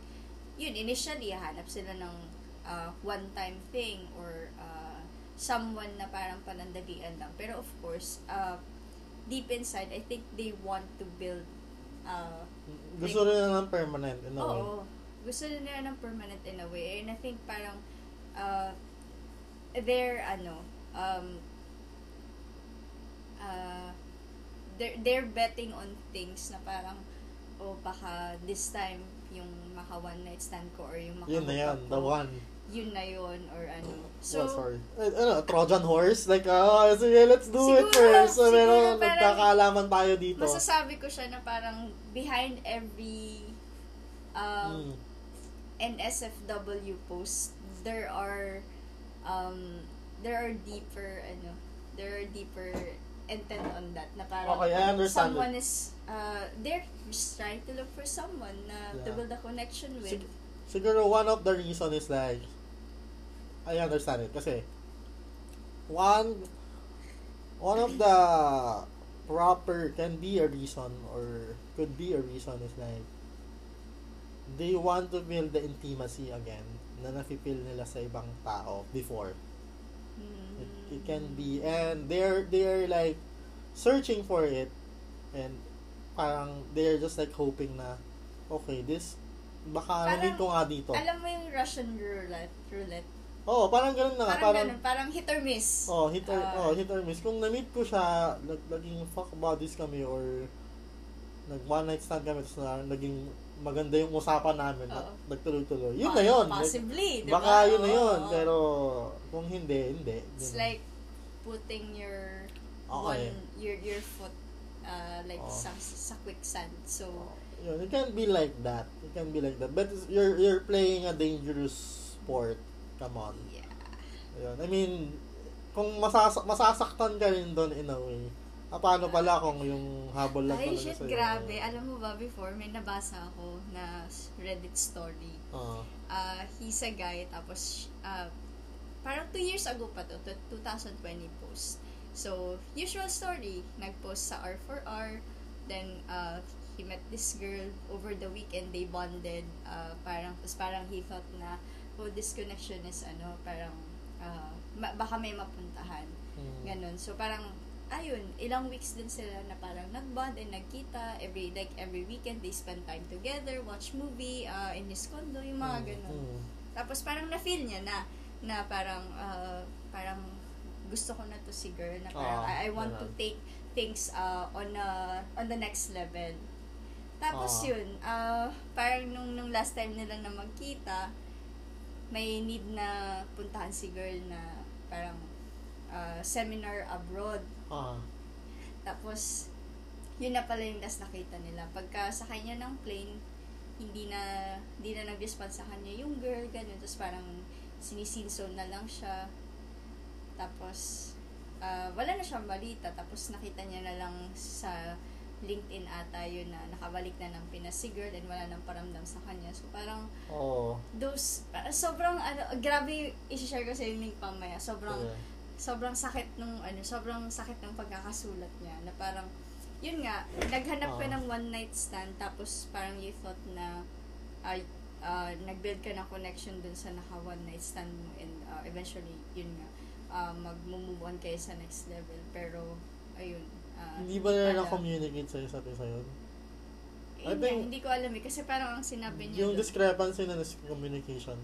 yun, initially, hanap sila ng uh, one-time thing or uh, someone na parang panandalian lang. Pero of course, uh, deep inside, I think they want to build uh, Gusto rin na ng permanent in a way. Oo. Gusto nila ng permanent in a way. And I think parang uh, they're ano um uh, they're, they're betting on things na parang oh baka this time yung maka one night stand ko or yung maka Yun na yan, the one. yun na yun or ano So, so sorry. Eh, ano, Trojan horse? Like, ah, sige, let's do it Siguro, first. So, meron, nagkakaalaman tayo dito. masasabi ko siya na parang behind every um, Mm. NSFW post, there are um there are deeper ano, there are deeper intent on that na parang Okay, I understand someone is uh they're just trying to look for someone na to Yeah. build a connection with. Sig- siguro one of the reason is like, I understand it. Kasi, one, one of the proper, can be a reason or could be a reason is like, they want to build the intimacy again na nafe-feel nila sa ibang tao before. Mm. It, it can be and they're they're like searching for it and parang they're just like hoping na okay this baka Parang- na-meet ko nga dito. Alam mo yung Russian roulette, roulette. Oo, parang ganun na. Parang, Parang, ganun, parang hit or miss. oh, hit or, Ah. oh, hit or miss. Kung na-meet ko siya, nag, naging fuck buddies kami or nag one night stand kami tapos na, naging maganda yung usapan namin at Oo. nagtuloy-tuloy. Yun Ah, na yun. Possibly, di Baka ba? yun na Oo, yun. oo. Pero kung hindi, hindi. It's like putting your Okay. one your your foot uh, like Oo. sa sa quicksand. So Yun, it can be like that. It can be like that. But it's- you're you're playing a dangerous sport. Come on. yeah. Yun. I mean, kung masasak masasaktan ka rin doon in a way. Ah, paano pala kung yung habol lang Ay, shit, sa'yo? grabe. Alam mo ba, before, may nabasa ako na Reddit story. Ah. Uh, he's a guy, tapos, uh, parang two years ago pa to, to 2020 post. So, usual story, nag-post sa R4R, then, uh, he met this girl over the weekend, they bonded, uh, parang, tapos parang he thought na, oh, this connection is, ano, parang, uh, ma- baka may mapuntahan. Hmm. Ganon. So, parang, ayun, ilang weeks din sila na parang nag-bond and nagkita. Every, like, every weekend, they spend time together, watch movie, uh, in his condo, yung mga Hmm. ganon. Hmm. Tapos, parang na-feel niya na, na parang, uh, parang, gusto ko na to si girl, na parang, Ah, I, I want to ganon. take things uh, on a, on the next level. Tapos Ah. yun, uh, parang nung, nung last time nila na magkita, may need na puntahan si girl na parang uh, seminar abroad. Tapos, yun na pala yung last nakita nila. Pagka sa kanya ng plane, hindi na, hindi na nag-respond sa kanya yung girl, ganun. Tapos parang sinisinso na lang siya. Tapos, ah, wala na siyang balita. Tapos nakita niya na lang sa LinkedIn ata yun na nakabalik na ng Pinas si girl and wala nang paramdam sa kanya. So parang Oo. those, parang sobrang ano, grabe i-share ko sa yung link mamaya. Sobrang, Sige. Sobrang sakit nung ano, sobrang sakit ng pagkakasulat niya na parang yun nga, naghanap ka Oo. ng one night stand tapos parang you thought na ay uh, nag-build ka ng connection dun sa naka one night stand mo and uh, eventually yun nga uh, mag-move on kayo sa next level pero ayun uh, Hindi ba pala. na-communicate sa isa't isa yun? Eh, I hindi, think- hindi ko alam eh kasi parang ang sinabi niya Yung dun- discrepancy na nasa communication.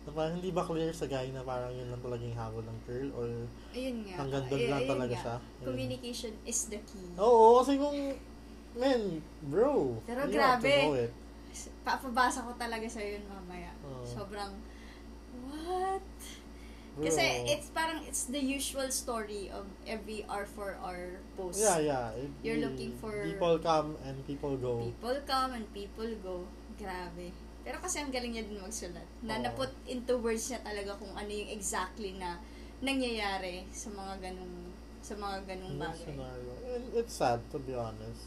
Na parang hindi ba clear sa guy na parang yun lang talagang habol ng girl or ayun nga hanggang doon lang ayun talaga nga. siya? Yun. communication is the key Oo, kasi kung, man, bro, Pero you have to grabe. know it. papabasa ko talaga sa yun mamaya Oo. sobrang what Bro. Kasi it's parang it's the usual story of every R4R post. Yeah, yeah. It- You're looking for- People come and people go. People come and people go. Grabe. Pero kasi ang galing niya din magsulat. Na Oo. naput into words niya talaga kung ano yung exactly na nangyayari sa mga ganung sa mga ganung bagay. it's sad, to be honest.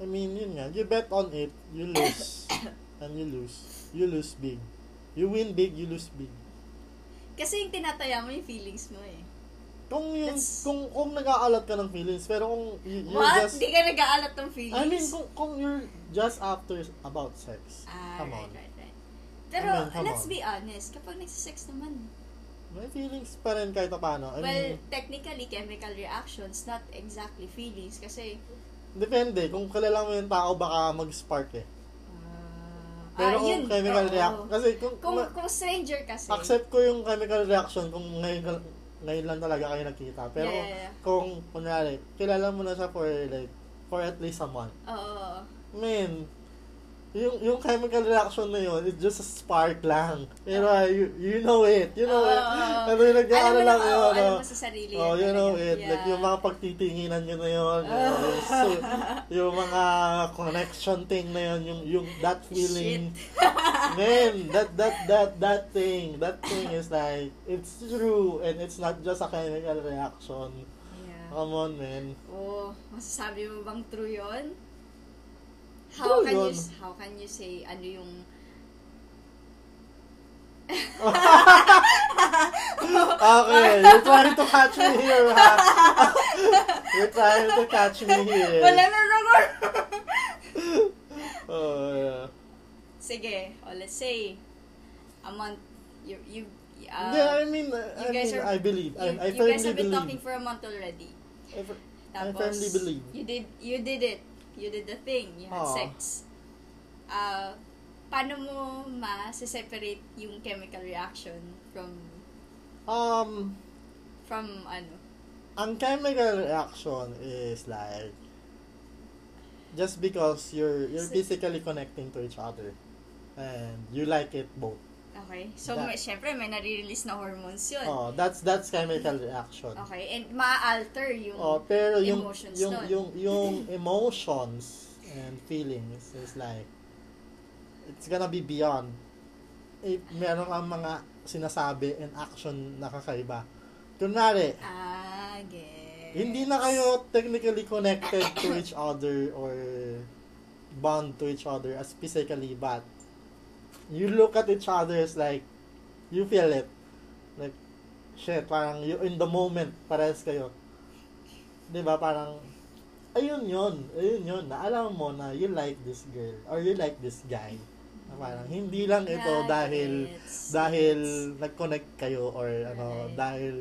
I mean, yun nga, you bet on it, you lose. and you lose. You lose big. You win big, you lose big. Kasi yung tinataya mo yung feelings mo eh. Kung yun, That's- kung, kung nag-aalat ka ng feelings, pero kung y- you're What? just, Di ka nag-aalat ng feelings? I mean, kung, kung you're just after about sex, ah, come right, on. right. Pero, I mean, come let's on. be honest, kapag nagsisex naman, May feelings pa rin kahit paano. I well, mean, technically, chemical reactions, not exactly feelings, kasi, depende. Kung kilala mo yung tao, baka mag-spark eh. ah, Pero ah, kung yun, chemical reaction, kasi kung, Kung, ma- kung stranger kasi, accept ko yung chemical reaction kung ngayon, ngayon lang talaga kayo nakita. Pero Yeah, yeah, yeah. kung, kunyari, kilala mo na siya for like, for at least a month. oo, Man, yung, yung chemical reaction na yun, it's just a spark lang. Pero uh, you, you know it. You know Oo, it. Ano yung nag alam mo lang yun. oo, alam mo sa sarili. Oh, you know it. Like, Yeah. yung mga pagtitinginan nyo na yun. yung, so, yung mga connection thing na yun, yung, yung that feeling. Man, that, that, that, that thing, that thing is like, it's true, and it's not just a chemical reaction. Yeah. Come on, man. Oh, masasabi mo bang true yun? How can you how can you say ano yung Okay, you're trying to catch me here, ha? you're trying to catch me here. Wala na naman. Oh, yeah. Sige, oh, let's say a month you you uh, yeah, I mean, I, you guys mean, are- I believe. you, I, I you firmly guys have been believe. talking for a month already. I, fir- I Tapos, firmly believe. You did you did it. You did the thing. You had Oo. sex. Uh, paano mo ma-separate yung chemical reaction from Um, from ano? ang chemical reaction is like just because you're you're So- physically connecting to each other and you like it both. Okay. So, That- may, syempre, may nare-release na hormones yun. Oh, that's that's chemical reaction. Okay. And ma-alter yung... Oh, pero yung Emotions yung nun. yung yung emotions and feelings is like it's gonna be beyond. Eh, meron kang mga sinasabi and action na kakaiba. Kunwari, Ah, gets. hindi na kayo technically connected to each other or bond to each other as physically, but you look at each other as like, you feel it. Like, shit, parang you in the moment, parehas kayo. 'Di ba Parang, ayun yun, ayun yun, na alam mo na you like this girl, or you like this guy. Na parang, hindi lang ito Yeah, dahil, gets, dahil gets. nag-connect kayo, or ano, Right. dahil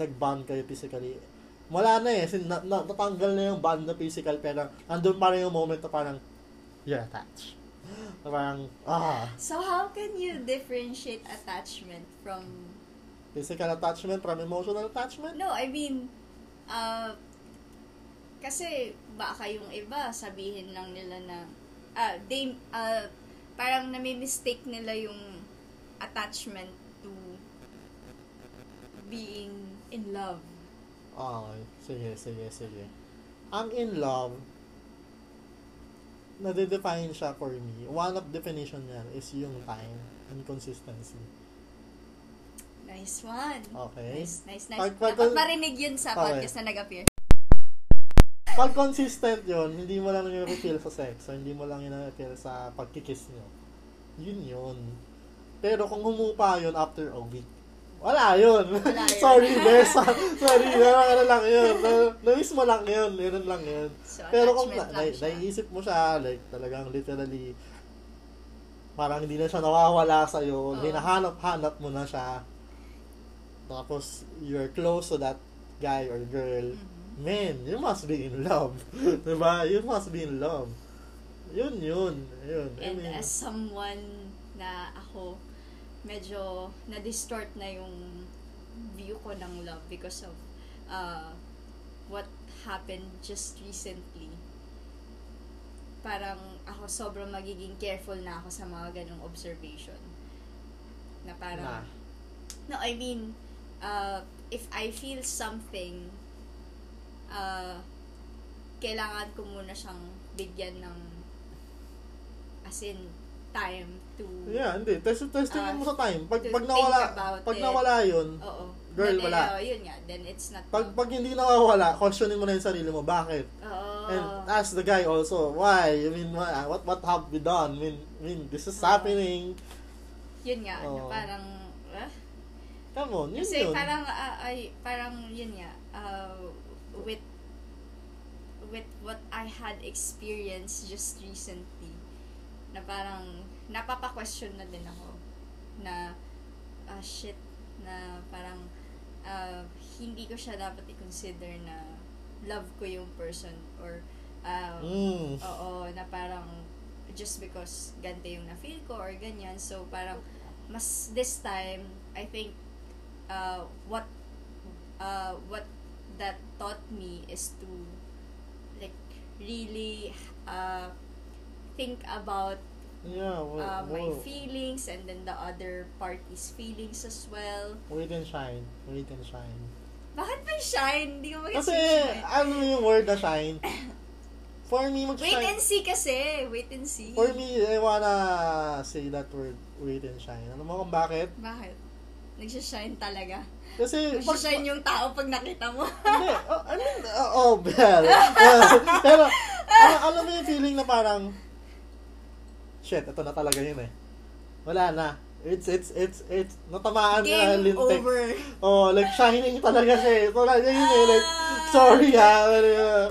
nag-bond kayo physically. Wala na eh, sin, na, na, natanggal na yung bond na physical, pero andun pa rin yung moment na parang, you're attached. Parang, ah, So, how can you differentiate attachment from... physical attachment from emotional attachment? No, I mean, uh, kasi baka yung iba, sabihin lang nila na, ah, they, uh, parang nami-mistake nila yung attachment to being in love. Okay, sige, sige, sige. Ang in love, nade-define siya for me. One of definition niya is yung time and consistency. Nice one. Okay? Nice, nice, nice. Pag- pag- Dapat marinig yun sa Okay. podcast na nag-appear. pag consistent yun, hindi mo lang yung feel sa sex, o hindi mo lang yun feel sa pagkikiss nyo. Yun yun. Pero kung humupa yun after a week, wala yun. Wala yun. Sorry, Besa. Sorry, ano, ano lang yun. Na- Na-miss mo lang yun. Yun lang yun. So, Pero kung na, na, naiisip mo siya, like, talagang literally, parang hindi na siya nawawala sa'yo, Oo. hinahanap-hanap mo na siya, tapos you're close to that guy or girl, Mhm. man, you must be in love. diba? You must be in love. Yun, yun. Yun. I And mean, as someone na ako, medyo na-distort na yung view ko ng love because of uh, what happened just recently. Parang ako sobrang magiging careful na ako sa mga ganong observation. Na parang, na. no, I mean, uh, if I feel something, uh, kailangan ko muna siyang bigyan ng as in time to Yeah, hindi. Test, testing Uh, mo sa time. Pag, pag nawala, pag it. nawala yun, oo Girl, then, wala. eh, yun nga then it's not pag, pag hindi nawawala, questionin mo na yung sarili mo. Bakit? oo And ask the guy also, why? I mean, what what, what have we done? I mean, I mean this is Uh, happening. yun nga na Oo. parang ah, Come on, yun kasi yun. parang ah, ay parang yun nga uh, with with what I had experienced just recently na parang napapa-question na din ako na ah shit na parang ah, hindi ko siya dapat i-consider na love ko yung person or ah, Mm. oo na parang just because ganito yung na-feel ko or ganyan so parang mas this time I think uh, what uh, what that taught me is to like really uh, think about Yeah, well, uh, my well, feelings and then the other party's feelings as well. wait and shine. Wait and shine. Bakit may shine? Hindi ko Kasi, mag-shine. ano yung word na shine? For me, mag-shine. Wait and see kasi. Wait and see. For me, I wanna say that word, wait and shine. Ano mo kung bakit? Bakit? Nagsashine talaga. Kasi, Nagsashine yung tao pag nakita mo. Hindi. Oh, I mean, oh, well. well, pero, ano, alam mo yung feeling na parang, shit, ito na talaga yun eh. Wala na. It's, it's, it's, it's, natamaan na Game lintik. over. Oh, like, shining talaga siya eh. Ito talaga yun eh. Like, Ah. sorry ha.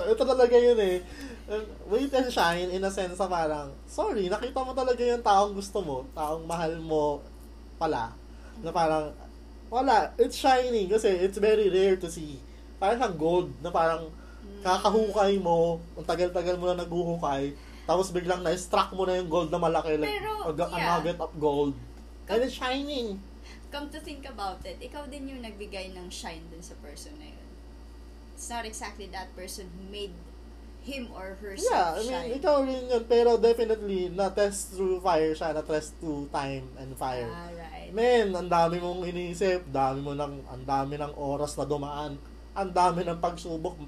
Ito talaga yun eh. Wait and shine in a sense na parang, sorry, nakita mo talaga yung taong gusto mo, taong mahal mo pala, na parang, wala, it's shining kasi it's very rare to see. Parang siyang gold na parang kakahukay mo, ang tagal-tagal mo na naghuhukay, tapos biglang na-struck mo na yung gold na malaki, like Pero, a, a yeah. nugget of gold. And it's shining. Come to think about it, ikaw din yung nagbigay ng shine dun sa person na yun. It's not exactly that person who made him or Yeah, herself I mean, shine. ikaw rin yun, pero definitely, na-test through fire siya, na-test through time and fire. Ah, right. Men, ang dami mong iniisip, dami mo ng, ang dami ng oras na dumaan, ang dami ng pagsubok.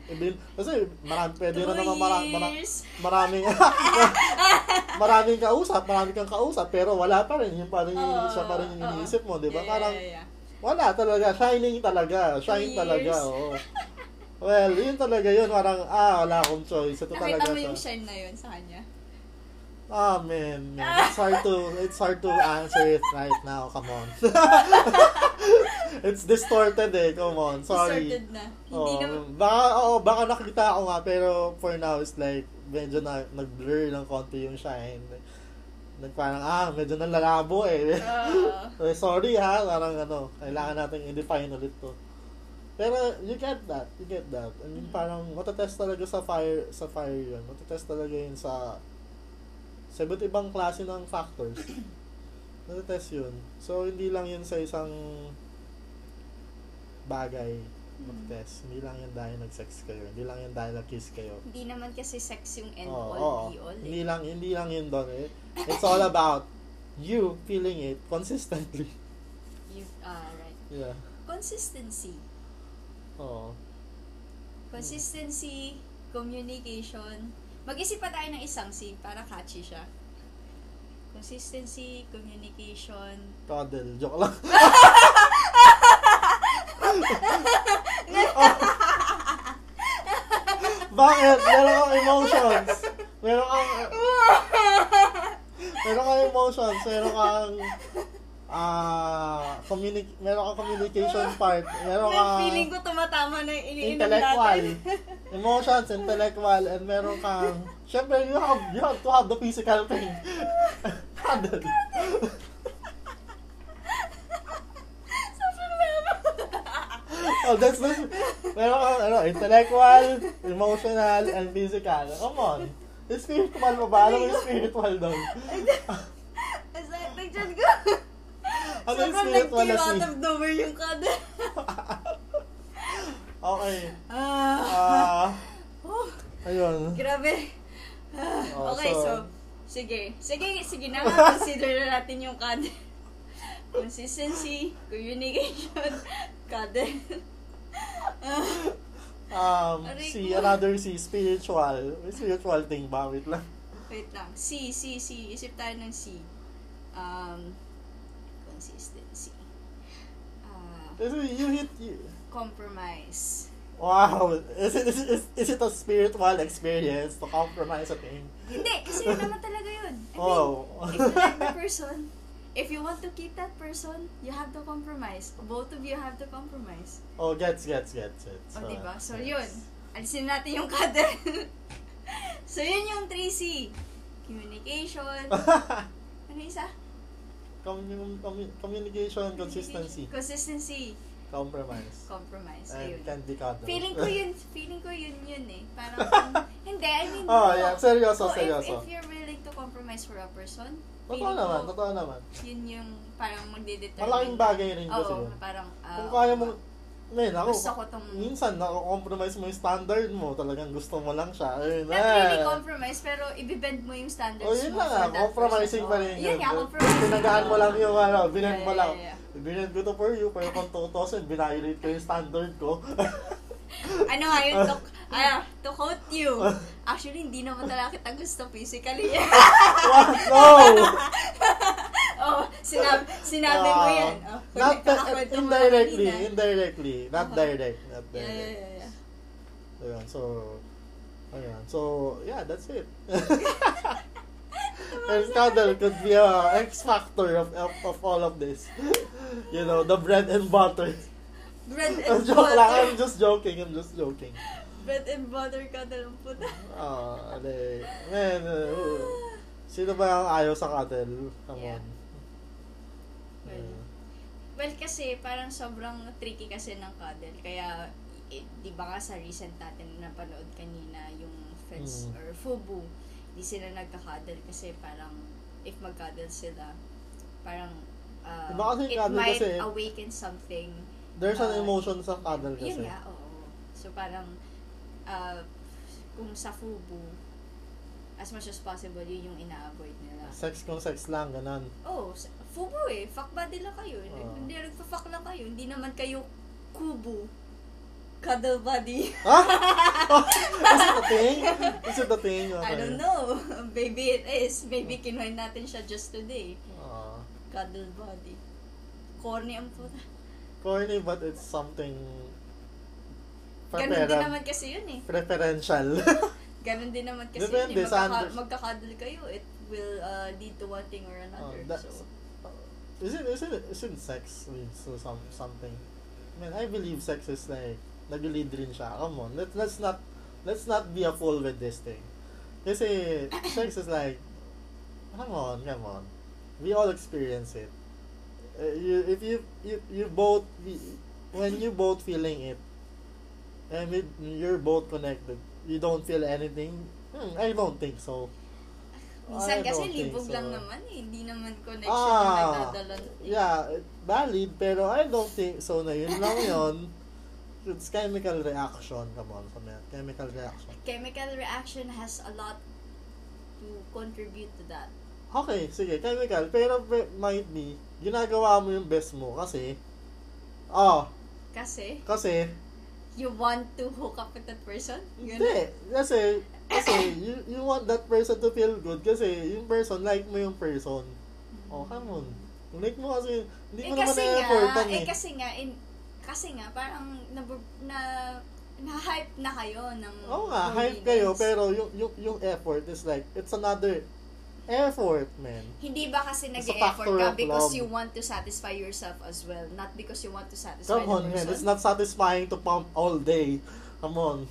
Kasi marami, pwede Two na naman mara, mara, years. maraming, maraming kausap, maraming kang kausap, pero wala pa rin, yung pa rin, Oo, siya pa rin yung iniisip mo, di ba? Yeah, Parang, yeah, yeah. wala talaga, shining talaga, shine talaga, oo. Well, yun talaga yun, parang, ah, wala akong choice, ito Nakita talaga mo yung shine na yun sa kanya? Ah, man, man. It's hard to it's hard to answer it right now. Come on. it's distorted eh. Come on. Sorry. Distorted na. Hindi Oh, na, baka, oh, baka nakita ako nga, pero for now, it's like, medyo na, nag-blur ng konti yung shine. Nag parang, ah, medyo nalalabo eh. Eh, Sorry ha, parang ano, kailangan natin i-define ulit to. Pero you get that, you get that. I mean, Mm. parang matetest talaga sa fire, sa fire yun. Matetest talaga yun sa sa iba't ibang klase ng factors. Matetest yun. So, hindi lang yun sa isang bagay matetest. Hindi lang yun dahil nag-sex kayo. Hindi lang yun dahil nag-kiss kayo. hindi naman kasi sex yung end Oo, all oo. be all. Hindi Eh. lang, hindi lang yun doon eh. It's all about you feeling it consistently. You, ah, right. Yeah. Consistency. Oo. Consistency, communication. Mag-isip pa tayo ng isang C para catchy siya. Consistency, communication. Cuddle. Joke lang. Bakit? Meron kang emotions. Meron kang... meron kang emotions. Meron kang... Ah, communi- meron kang communication part. Meron kang feeling ko tumatama na yung iniinom intellectual. natin. Emotions, intellectual, and meron kang... Siyempre, you have, you have to have the physical thing. Cuddle. oh, that's the... Meron kang, ano, intellectual, emotional, and physical. Come on. Spiritual mo ba? Alam mo yung spiritual? As I nagchat ko. Sobrang spiritual na nag-came out si? of nowhere yung kada. Okay. Ah. Ah, oh, ayun. grabe. Ah, Oh, okay, so- so, sige. Sige, sige na nga. Consider na natin yung kada. Consistency, communication, kada. Um, Aray C, ko. another C, spiritual. May spiritual thing ba? Wait lang. Wait lang. C, C, C. Isip tayo ng C. Um, consistency. Ah, Kasi you hit, you, compromise. wow, is it, is, it, is, is it a spiritual experience to compromise a thing? Hindi, kasi yun naman talaga yun. I mean, Oh. if you like the person, if you want to keep that person, you have to compromise. Both of you have to compromise. oh, gets, gets, gets, gets. O, diba? So, yes. yun. Alisin natin yung cuddle. so, yun yung 3C. Communication. ano isa? Commun- commu- communication, consistency, Consistency. compromise, Compromise. and Ayun. candy cuddle. Feeling ko yun, feeling ko yun yun eh. Parang, hindi, I mean, Oh, no. yeah. Seryoso, So, seryoso. If, if you're willing to compromise for a person, Totoo naman, ko, totoo naman. yun yung parang magdedetermine. Malaking bagay rin kasi yun. parang, ah, Kung kaya mo, men, ako, gusto ko tong, minsan, nako-compromise mo yung standard mo. Talagang gusto mo lang siya. Ayun, not really compromise, pero ibibend mo yung standards Oh, yun mo that compromising pa rin yun. Yun nga, compromising. Pinagaan mo lang yung ano, binend Yeah, mo lang. yeah, yeah. Binend ko to for you, pero kung tutusin, binayolate ko yung standard ko. ano nga yun, to, ano, to quote you. Actually, hindi naman talaga kita gusto physically. What? No! oh, sinabi, sinabi mo Ah, yan. Oh, not nakakwento mo indirectly, kanina. indirectly, not Uh-huh. direct, not Yeah, direct. yeah, yeah, yeah. Ayun, so, ayun. So, yeah, that's it. and cuddle could be a X factor of, of, of all of this. You know, the bread and butter. Bread and joke lang, I'm butter. just joking, I'm just joking. Bread and butter ka na lang po na. Ah, ade. Man, uh, sino ba ang ayaw sa cuddle? Come Yeah. on. Well, Yeah. Well, kasi parang sobrang tricky kasi ng cuddle. Kaya, eh, di ba nga sa recent natin na napanood kanina yung Friends Mm. or Fubu, di sila nagka-cuddle kasi parang if mag-cuddle sila, parang uh, it cuddle might kasi- awaken something. There's an Ah, emotion sa cuddle kasi. Yun nga, oo. So parang, uh, kung sa Fubu, as much as possible, yun yung ina-avoid nila. Sex kung sex lang, ganun. Oh, s- fubu eh. Fuck buddy lang kayo. Oo. Hindi nagpa-fuck lang kayo. Hindi naman kayo kubu. Cuddle buddy. Ha? Oh, is it a thing? Is it a thing? Okay. I don't know. Maybe it is. Maybe kinuha natin siya just today. Ah, Cuddle buddy. Corny ang puta. Corny, but it's something Ganon din naman kasi yun eh. preferential. Ganon din naman kasi Depende, yun eh. sa Magkaka- under- magka-cuddle kayo. It will uh, lead to one thing or Oh, another. that's, so, is it, is it, isn't sex leads to some, something? I mean, I believe sex is like, nag-lead rin siya. Come on, let, let's not, let's not be a fool with this thing. Kasi, sex is like, come on, come on. We all experience it. Uh, you, if you, you, you both, when you both feeling it, and it, you're both connected, you don't feel anything, hmm, I don't think so. I minsan kasi don't think libog lang so. naman eh. Hindi naman connection Ah, nagdadala. yeah, valid, pero I don't think so na yun lang yun. It's chemical reaction, come on, come on, chemical reaction. chemical reaction has a lot to contribute to that. Okay, sige, chemical, pero pe- might be, ginagawa mo yung best mo kasi, ah, Kasi, kasi, you want to hook up with that person? Ganun. hindi, kasi, kasi, you, you want that person to feel good kasi yung person, like mo yung person. Oh, come on. Like mo kasi, hindi Eh mo naman kasi nga, na-effortan eh eh. kasi nga, in, kasi nga, parang na, na na-hype na kayo ng Oo nga, hype kayo, pero yung, yung, yung effort is like, it's another effort, man. Hindi ba kasi factor ka because love. you want to satisfy yourself as well, not because you want to satisfy Come the on, man. person? It's not satisfying to pump all day. Come on.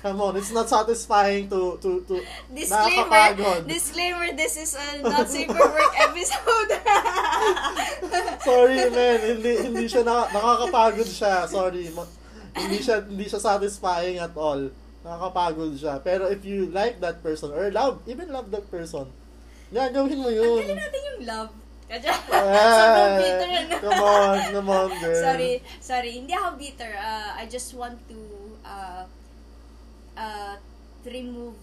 Come on. It's not satisfying to, to, to, Disclaimer, disclaimer, this is a not safe for work episode. Sorry, man. Hindi, hindi siya, na, nakakapagod siya. Sorry. Ma- hindi siya, hindi siya satisfying at all. Nakakapagod siya. Pero if you like that person, or love, even love that person, yan, gawin mo yun. Tanggalin natin yung love. Kadya. Ah, Sobrang bitter. ano? come on, come on, girl. sorry, sorry. Hindi ako bitter. Uh, I just want to uh, uh, remove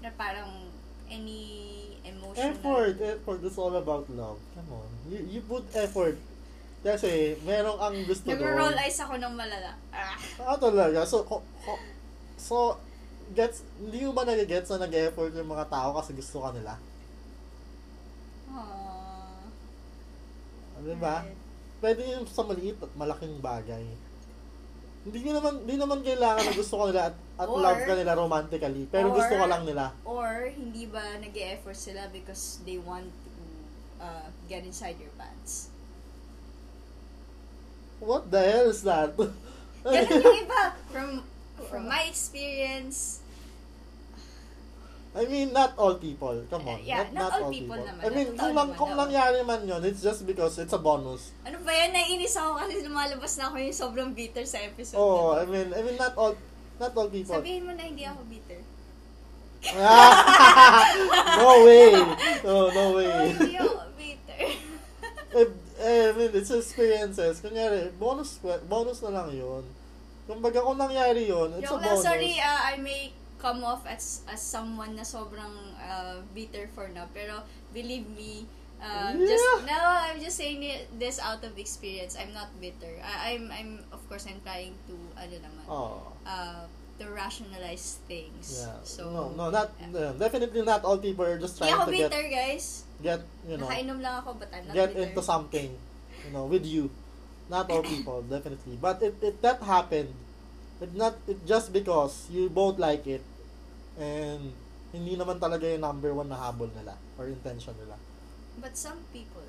na parang any emotional Effort, effort is all about love. Come on. You, you put effort. Kasi, merong ang gusto Nag-roll doon. eyes ako ng malala. Ah. Ah, talaga. So, ko, ko, so, gets, hindi mo ba nag-gets na nag-effort yung mga tao kasi gusto ka nila? Aww. Ah, Di ba? Pwede yung sa maliit at malaking bagay. Hindi nyo naman, hindi naman kailangan na gusto ka nila at, at Or- love ka nila romantically. Pero gusto or- ka lang nila. Or, hindi ba nag effort sila because they want to uh, get inside your pants? What the hell is that? Ganun yung iba. From, from my experience, I mean, not all people. Come on. Yeah, not all people naman. I mean, Not kung, lang, kung nangyari man yun, it's just because it's a bonus. ano ba yan? Naiinis ako kasi lumalabas na ako yung sobrang bitter sa episode. Oh, na I mean, I mean, not all, not all people. Sabihin mo na hindi ako bitter. no way. No, no Oh, way. hindi ako bitter. eh, eh, I mean, it's experiences. Kunyari, bonus, bonus na lang yun. Kumbaga, kung nangyari yun, it's Joke a lang, bonus. sorry, uh, I may come off as as someone na sobrang uh, bitter for now. Pero believe me, uh, Yeah. just no, I'm just saying it, this out of experience. I'm not bitter. I, I'm I'm of course I'm trying to ano naman, Oh. uh, to rationalize things. Yeah. So no, no, not, yeah. uh, definitely not all people are just trying ako to get, bitter, guys. get, you know, Nakainom lang ako, but I'm not get bitter. into something, you know, with you. Not all people, definitely. But it, it that happened. It not it just because you both like it and hindi naman talaga yung number one na habol nila or intention nila. But some people,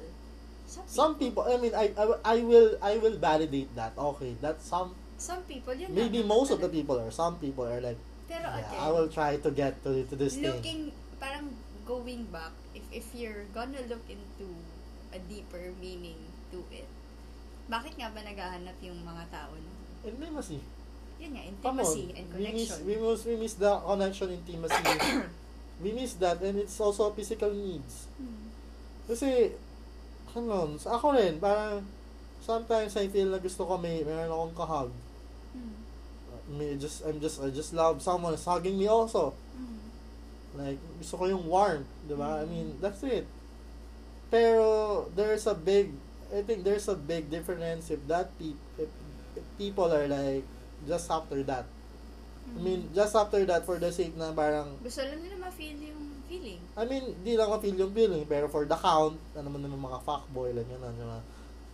some people, Some people, I mean, I, I, I will I will validate that. Okay, that some some people, yun maybe most of the people or some people are like, Pero yeah, again, I will try to get to, to this thing. looking parang going back if if you're gonna look into a deeper meaning to it bakit nga ba naghahanap yung mga tao nun? Intimacy. Yun nga Come on. intimacy and We miss, connection we miss, we miss the connection, intimacy. we miss that and it's also physical needs. Hmm. Kasi, ano, sa ako rin, parang, sometimes I feel na gusto ko may, meron akong kahag. Hmm. May just, I'm just, I just love someone is hugging me also. Hmm. Like, gusto ko yung warmth, di ba? I Mm. mean, that's it. Pero, there's a big, I think there's a big difference if that pe- if, if people are like, just after that. I mean, just after that, for the sake na parang, gusto lang nila ma-feel yung feeling I mean, di lang ma-feel yung feeling, pero for the count, ano naman naman mga fuckboy, lang yun, ano, na,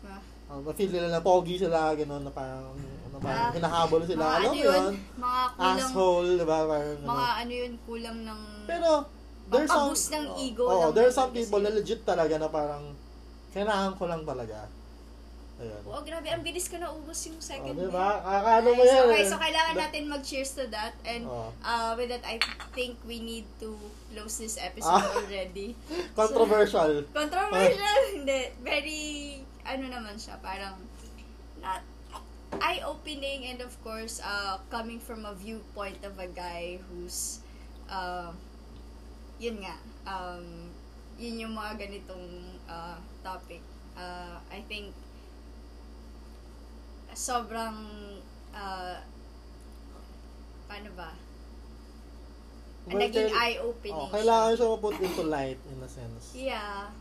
Ah. uh, ma-feel nila na pogi sila, gano'n, na parang, ano, parang Ah. hinahabol sila, mga alam ano mo yun yun, mga kulang asshole, di ba, parang, ano. mga ano yun kulang ng Pero, there's some, ng ego oh, lang there's some people na legit talaga na parang, kailangan ko lang talaga. Ayun. oh grabe ang bilis ko na ubos yung Oh, second di bit. ba? Kakaano mo yan. okay eh. so kailangan natin mag-cheers to that and Oh. uh, with that I think we need to close this episode Ah. already Controversial. Controversial, hindi. Very, ano naman siya, parang, not eye-opening and of course, uh, coming from a viewpoint of a guy who's, uh, yun nga, um, yun yung mga ganitong uh, topic. Uh, I think, sobrang, uh, paano ba? Well, Naging eye-opening Oh, kailangan siya ma-put into light in a sense. Yeah.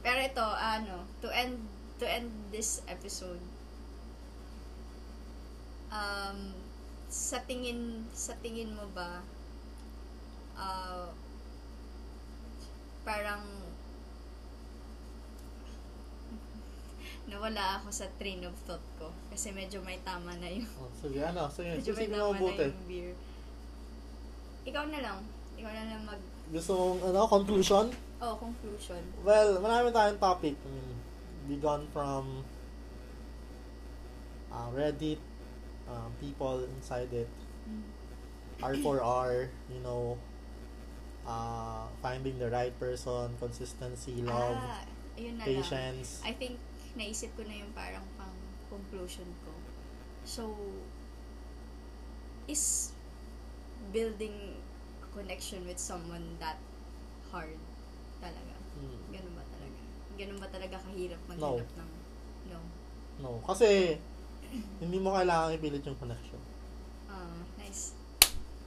Pero ito, ano, to end to end this episode, um, sa tingin, sa tingin mo ba, uh, parang, nawala ako sa train of thought ko. Kasi medyo may tama na yung, Oh, sige, ano? Sige, medyo may tama mo na mabuti. yung beer. Ikaw na lang. Ikaw na lang mag, Gusto mong, ano, conclusion? oh, conclusion. Well, marami tayong topic. I mean, we gone from uh, Reddit, um, people inside it, Mm. R4R, you know, uh, finding the right person, consistency, love, Ah, patience. I think naisip ko na yung parang pang conclusion ko. So, is building a connection with someone that hard talaga? Mm, Ganun ba talaga? Ganun ba talaga kahirap maghanap ng no? no, kasi hindi mo kailangan ipilit yung connection. Ah, nice.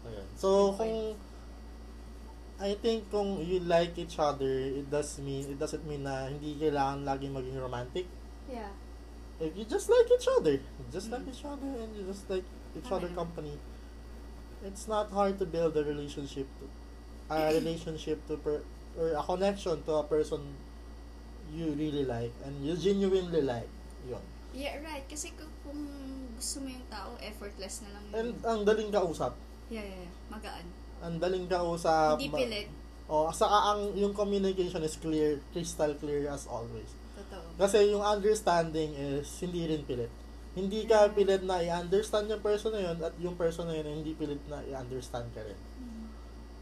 Ayan. So, kung I think kung you like each other, it does mean it doesn't mean na hindi kailangan laging maging romantic. Yeah. If you just like each other, just like Mm. each other and you just like each Tama other company. It's not hard to build a relationship to a relationship to per, or a connection to a person you really like and you genuinely like. Yun. Yeah, right. Kasi kung, kung gusto mo yung tao, effortless na lang yun. And ang daling kausap. yeah, yeah, yeah. Magaan. Ang daling kausap. Hindi ma- pilit. Oh, saka ang yung communication is clear, crystal clear as always. Kasi yung understanding is hindi rin pilit. Hindi ka pilit na i-understand yung person na yun at yung person na yun hindi pilit na i-understand ka rin. Mm.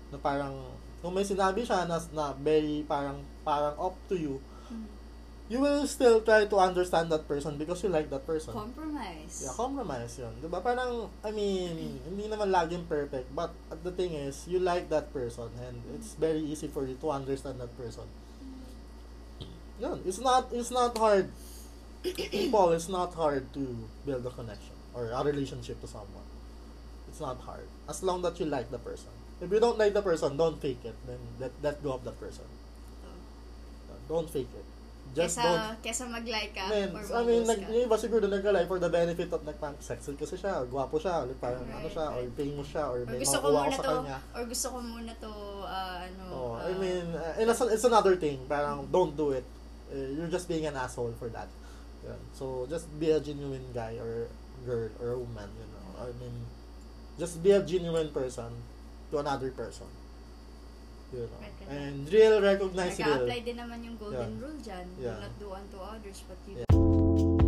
Na parang kung may sinabi siya na, na very parang parang up to you, Mm. you will still try to understand that person because you like that person. Compromise. Yeah, compromise yun. Diba? Parang, I mean, hindi naman laging perfect. But the thing is, you like that person and it's very easy for you to understand that person. Yun. It's not, it's not hard. People, it's not hard to build a connection or a relationship to someone. It's not hard. As long that you like the person. If you don't like the person, don't fake it. Then let, let go of that person. Totoo. Don't fake it. Just kesa, don't kesa mag-like ka Man, or I mean, nag, ka. yung iba siguro nag-live for the benefit of nagpang sexy kasi siya, gwapo siya, or parang Right, ano siya, or right. famous siya, or Or may gusto ko muna sa to, kanya. or gusto ko muna to, ah, ano, Oh, ah, I mean, uh, and it's, it's another thing, parang don't do it. Uh, you're just being an asshole for that. Yun. So, just be a genuine guy or girl or woman, you know. I mean, just be a genuine person to another person. You know. And real recognize real. nag-apply din naman yung golden Yeah. rule dyan. Yeah. Do not do unto others, but you Yeah.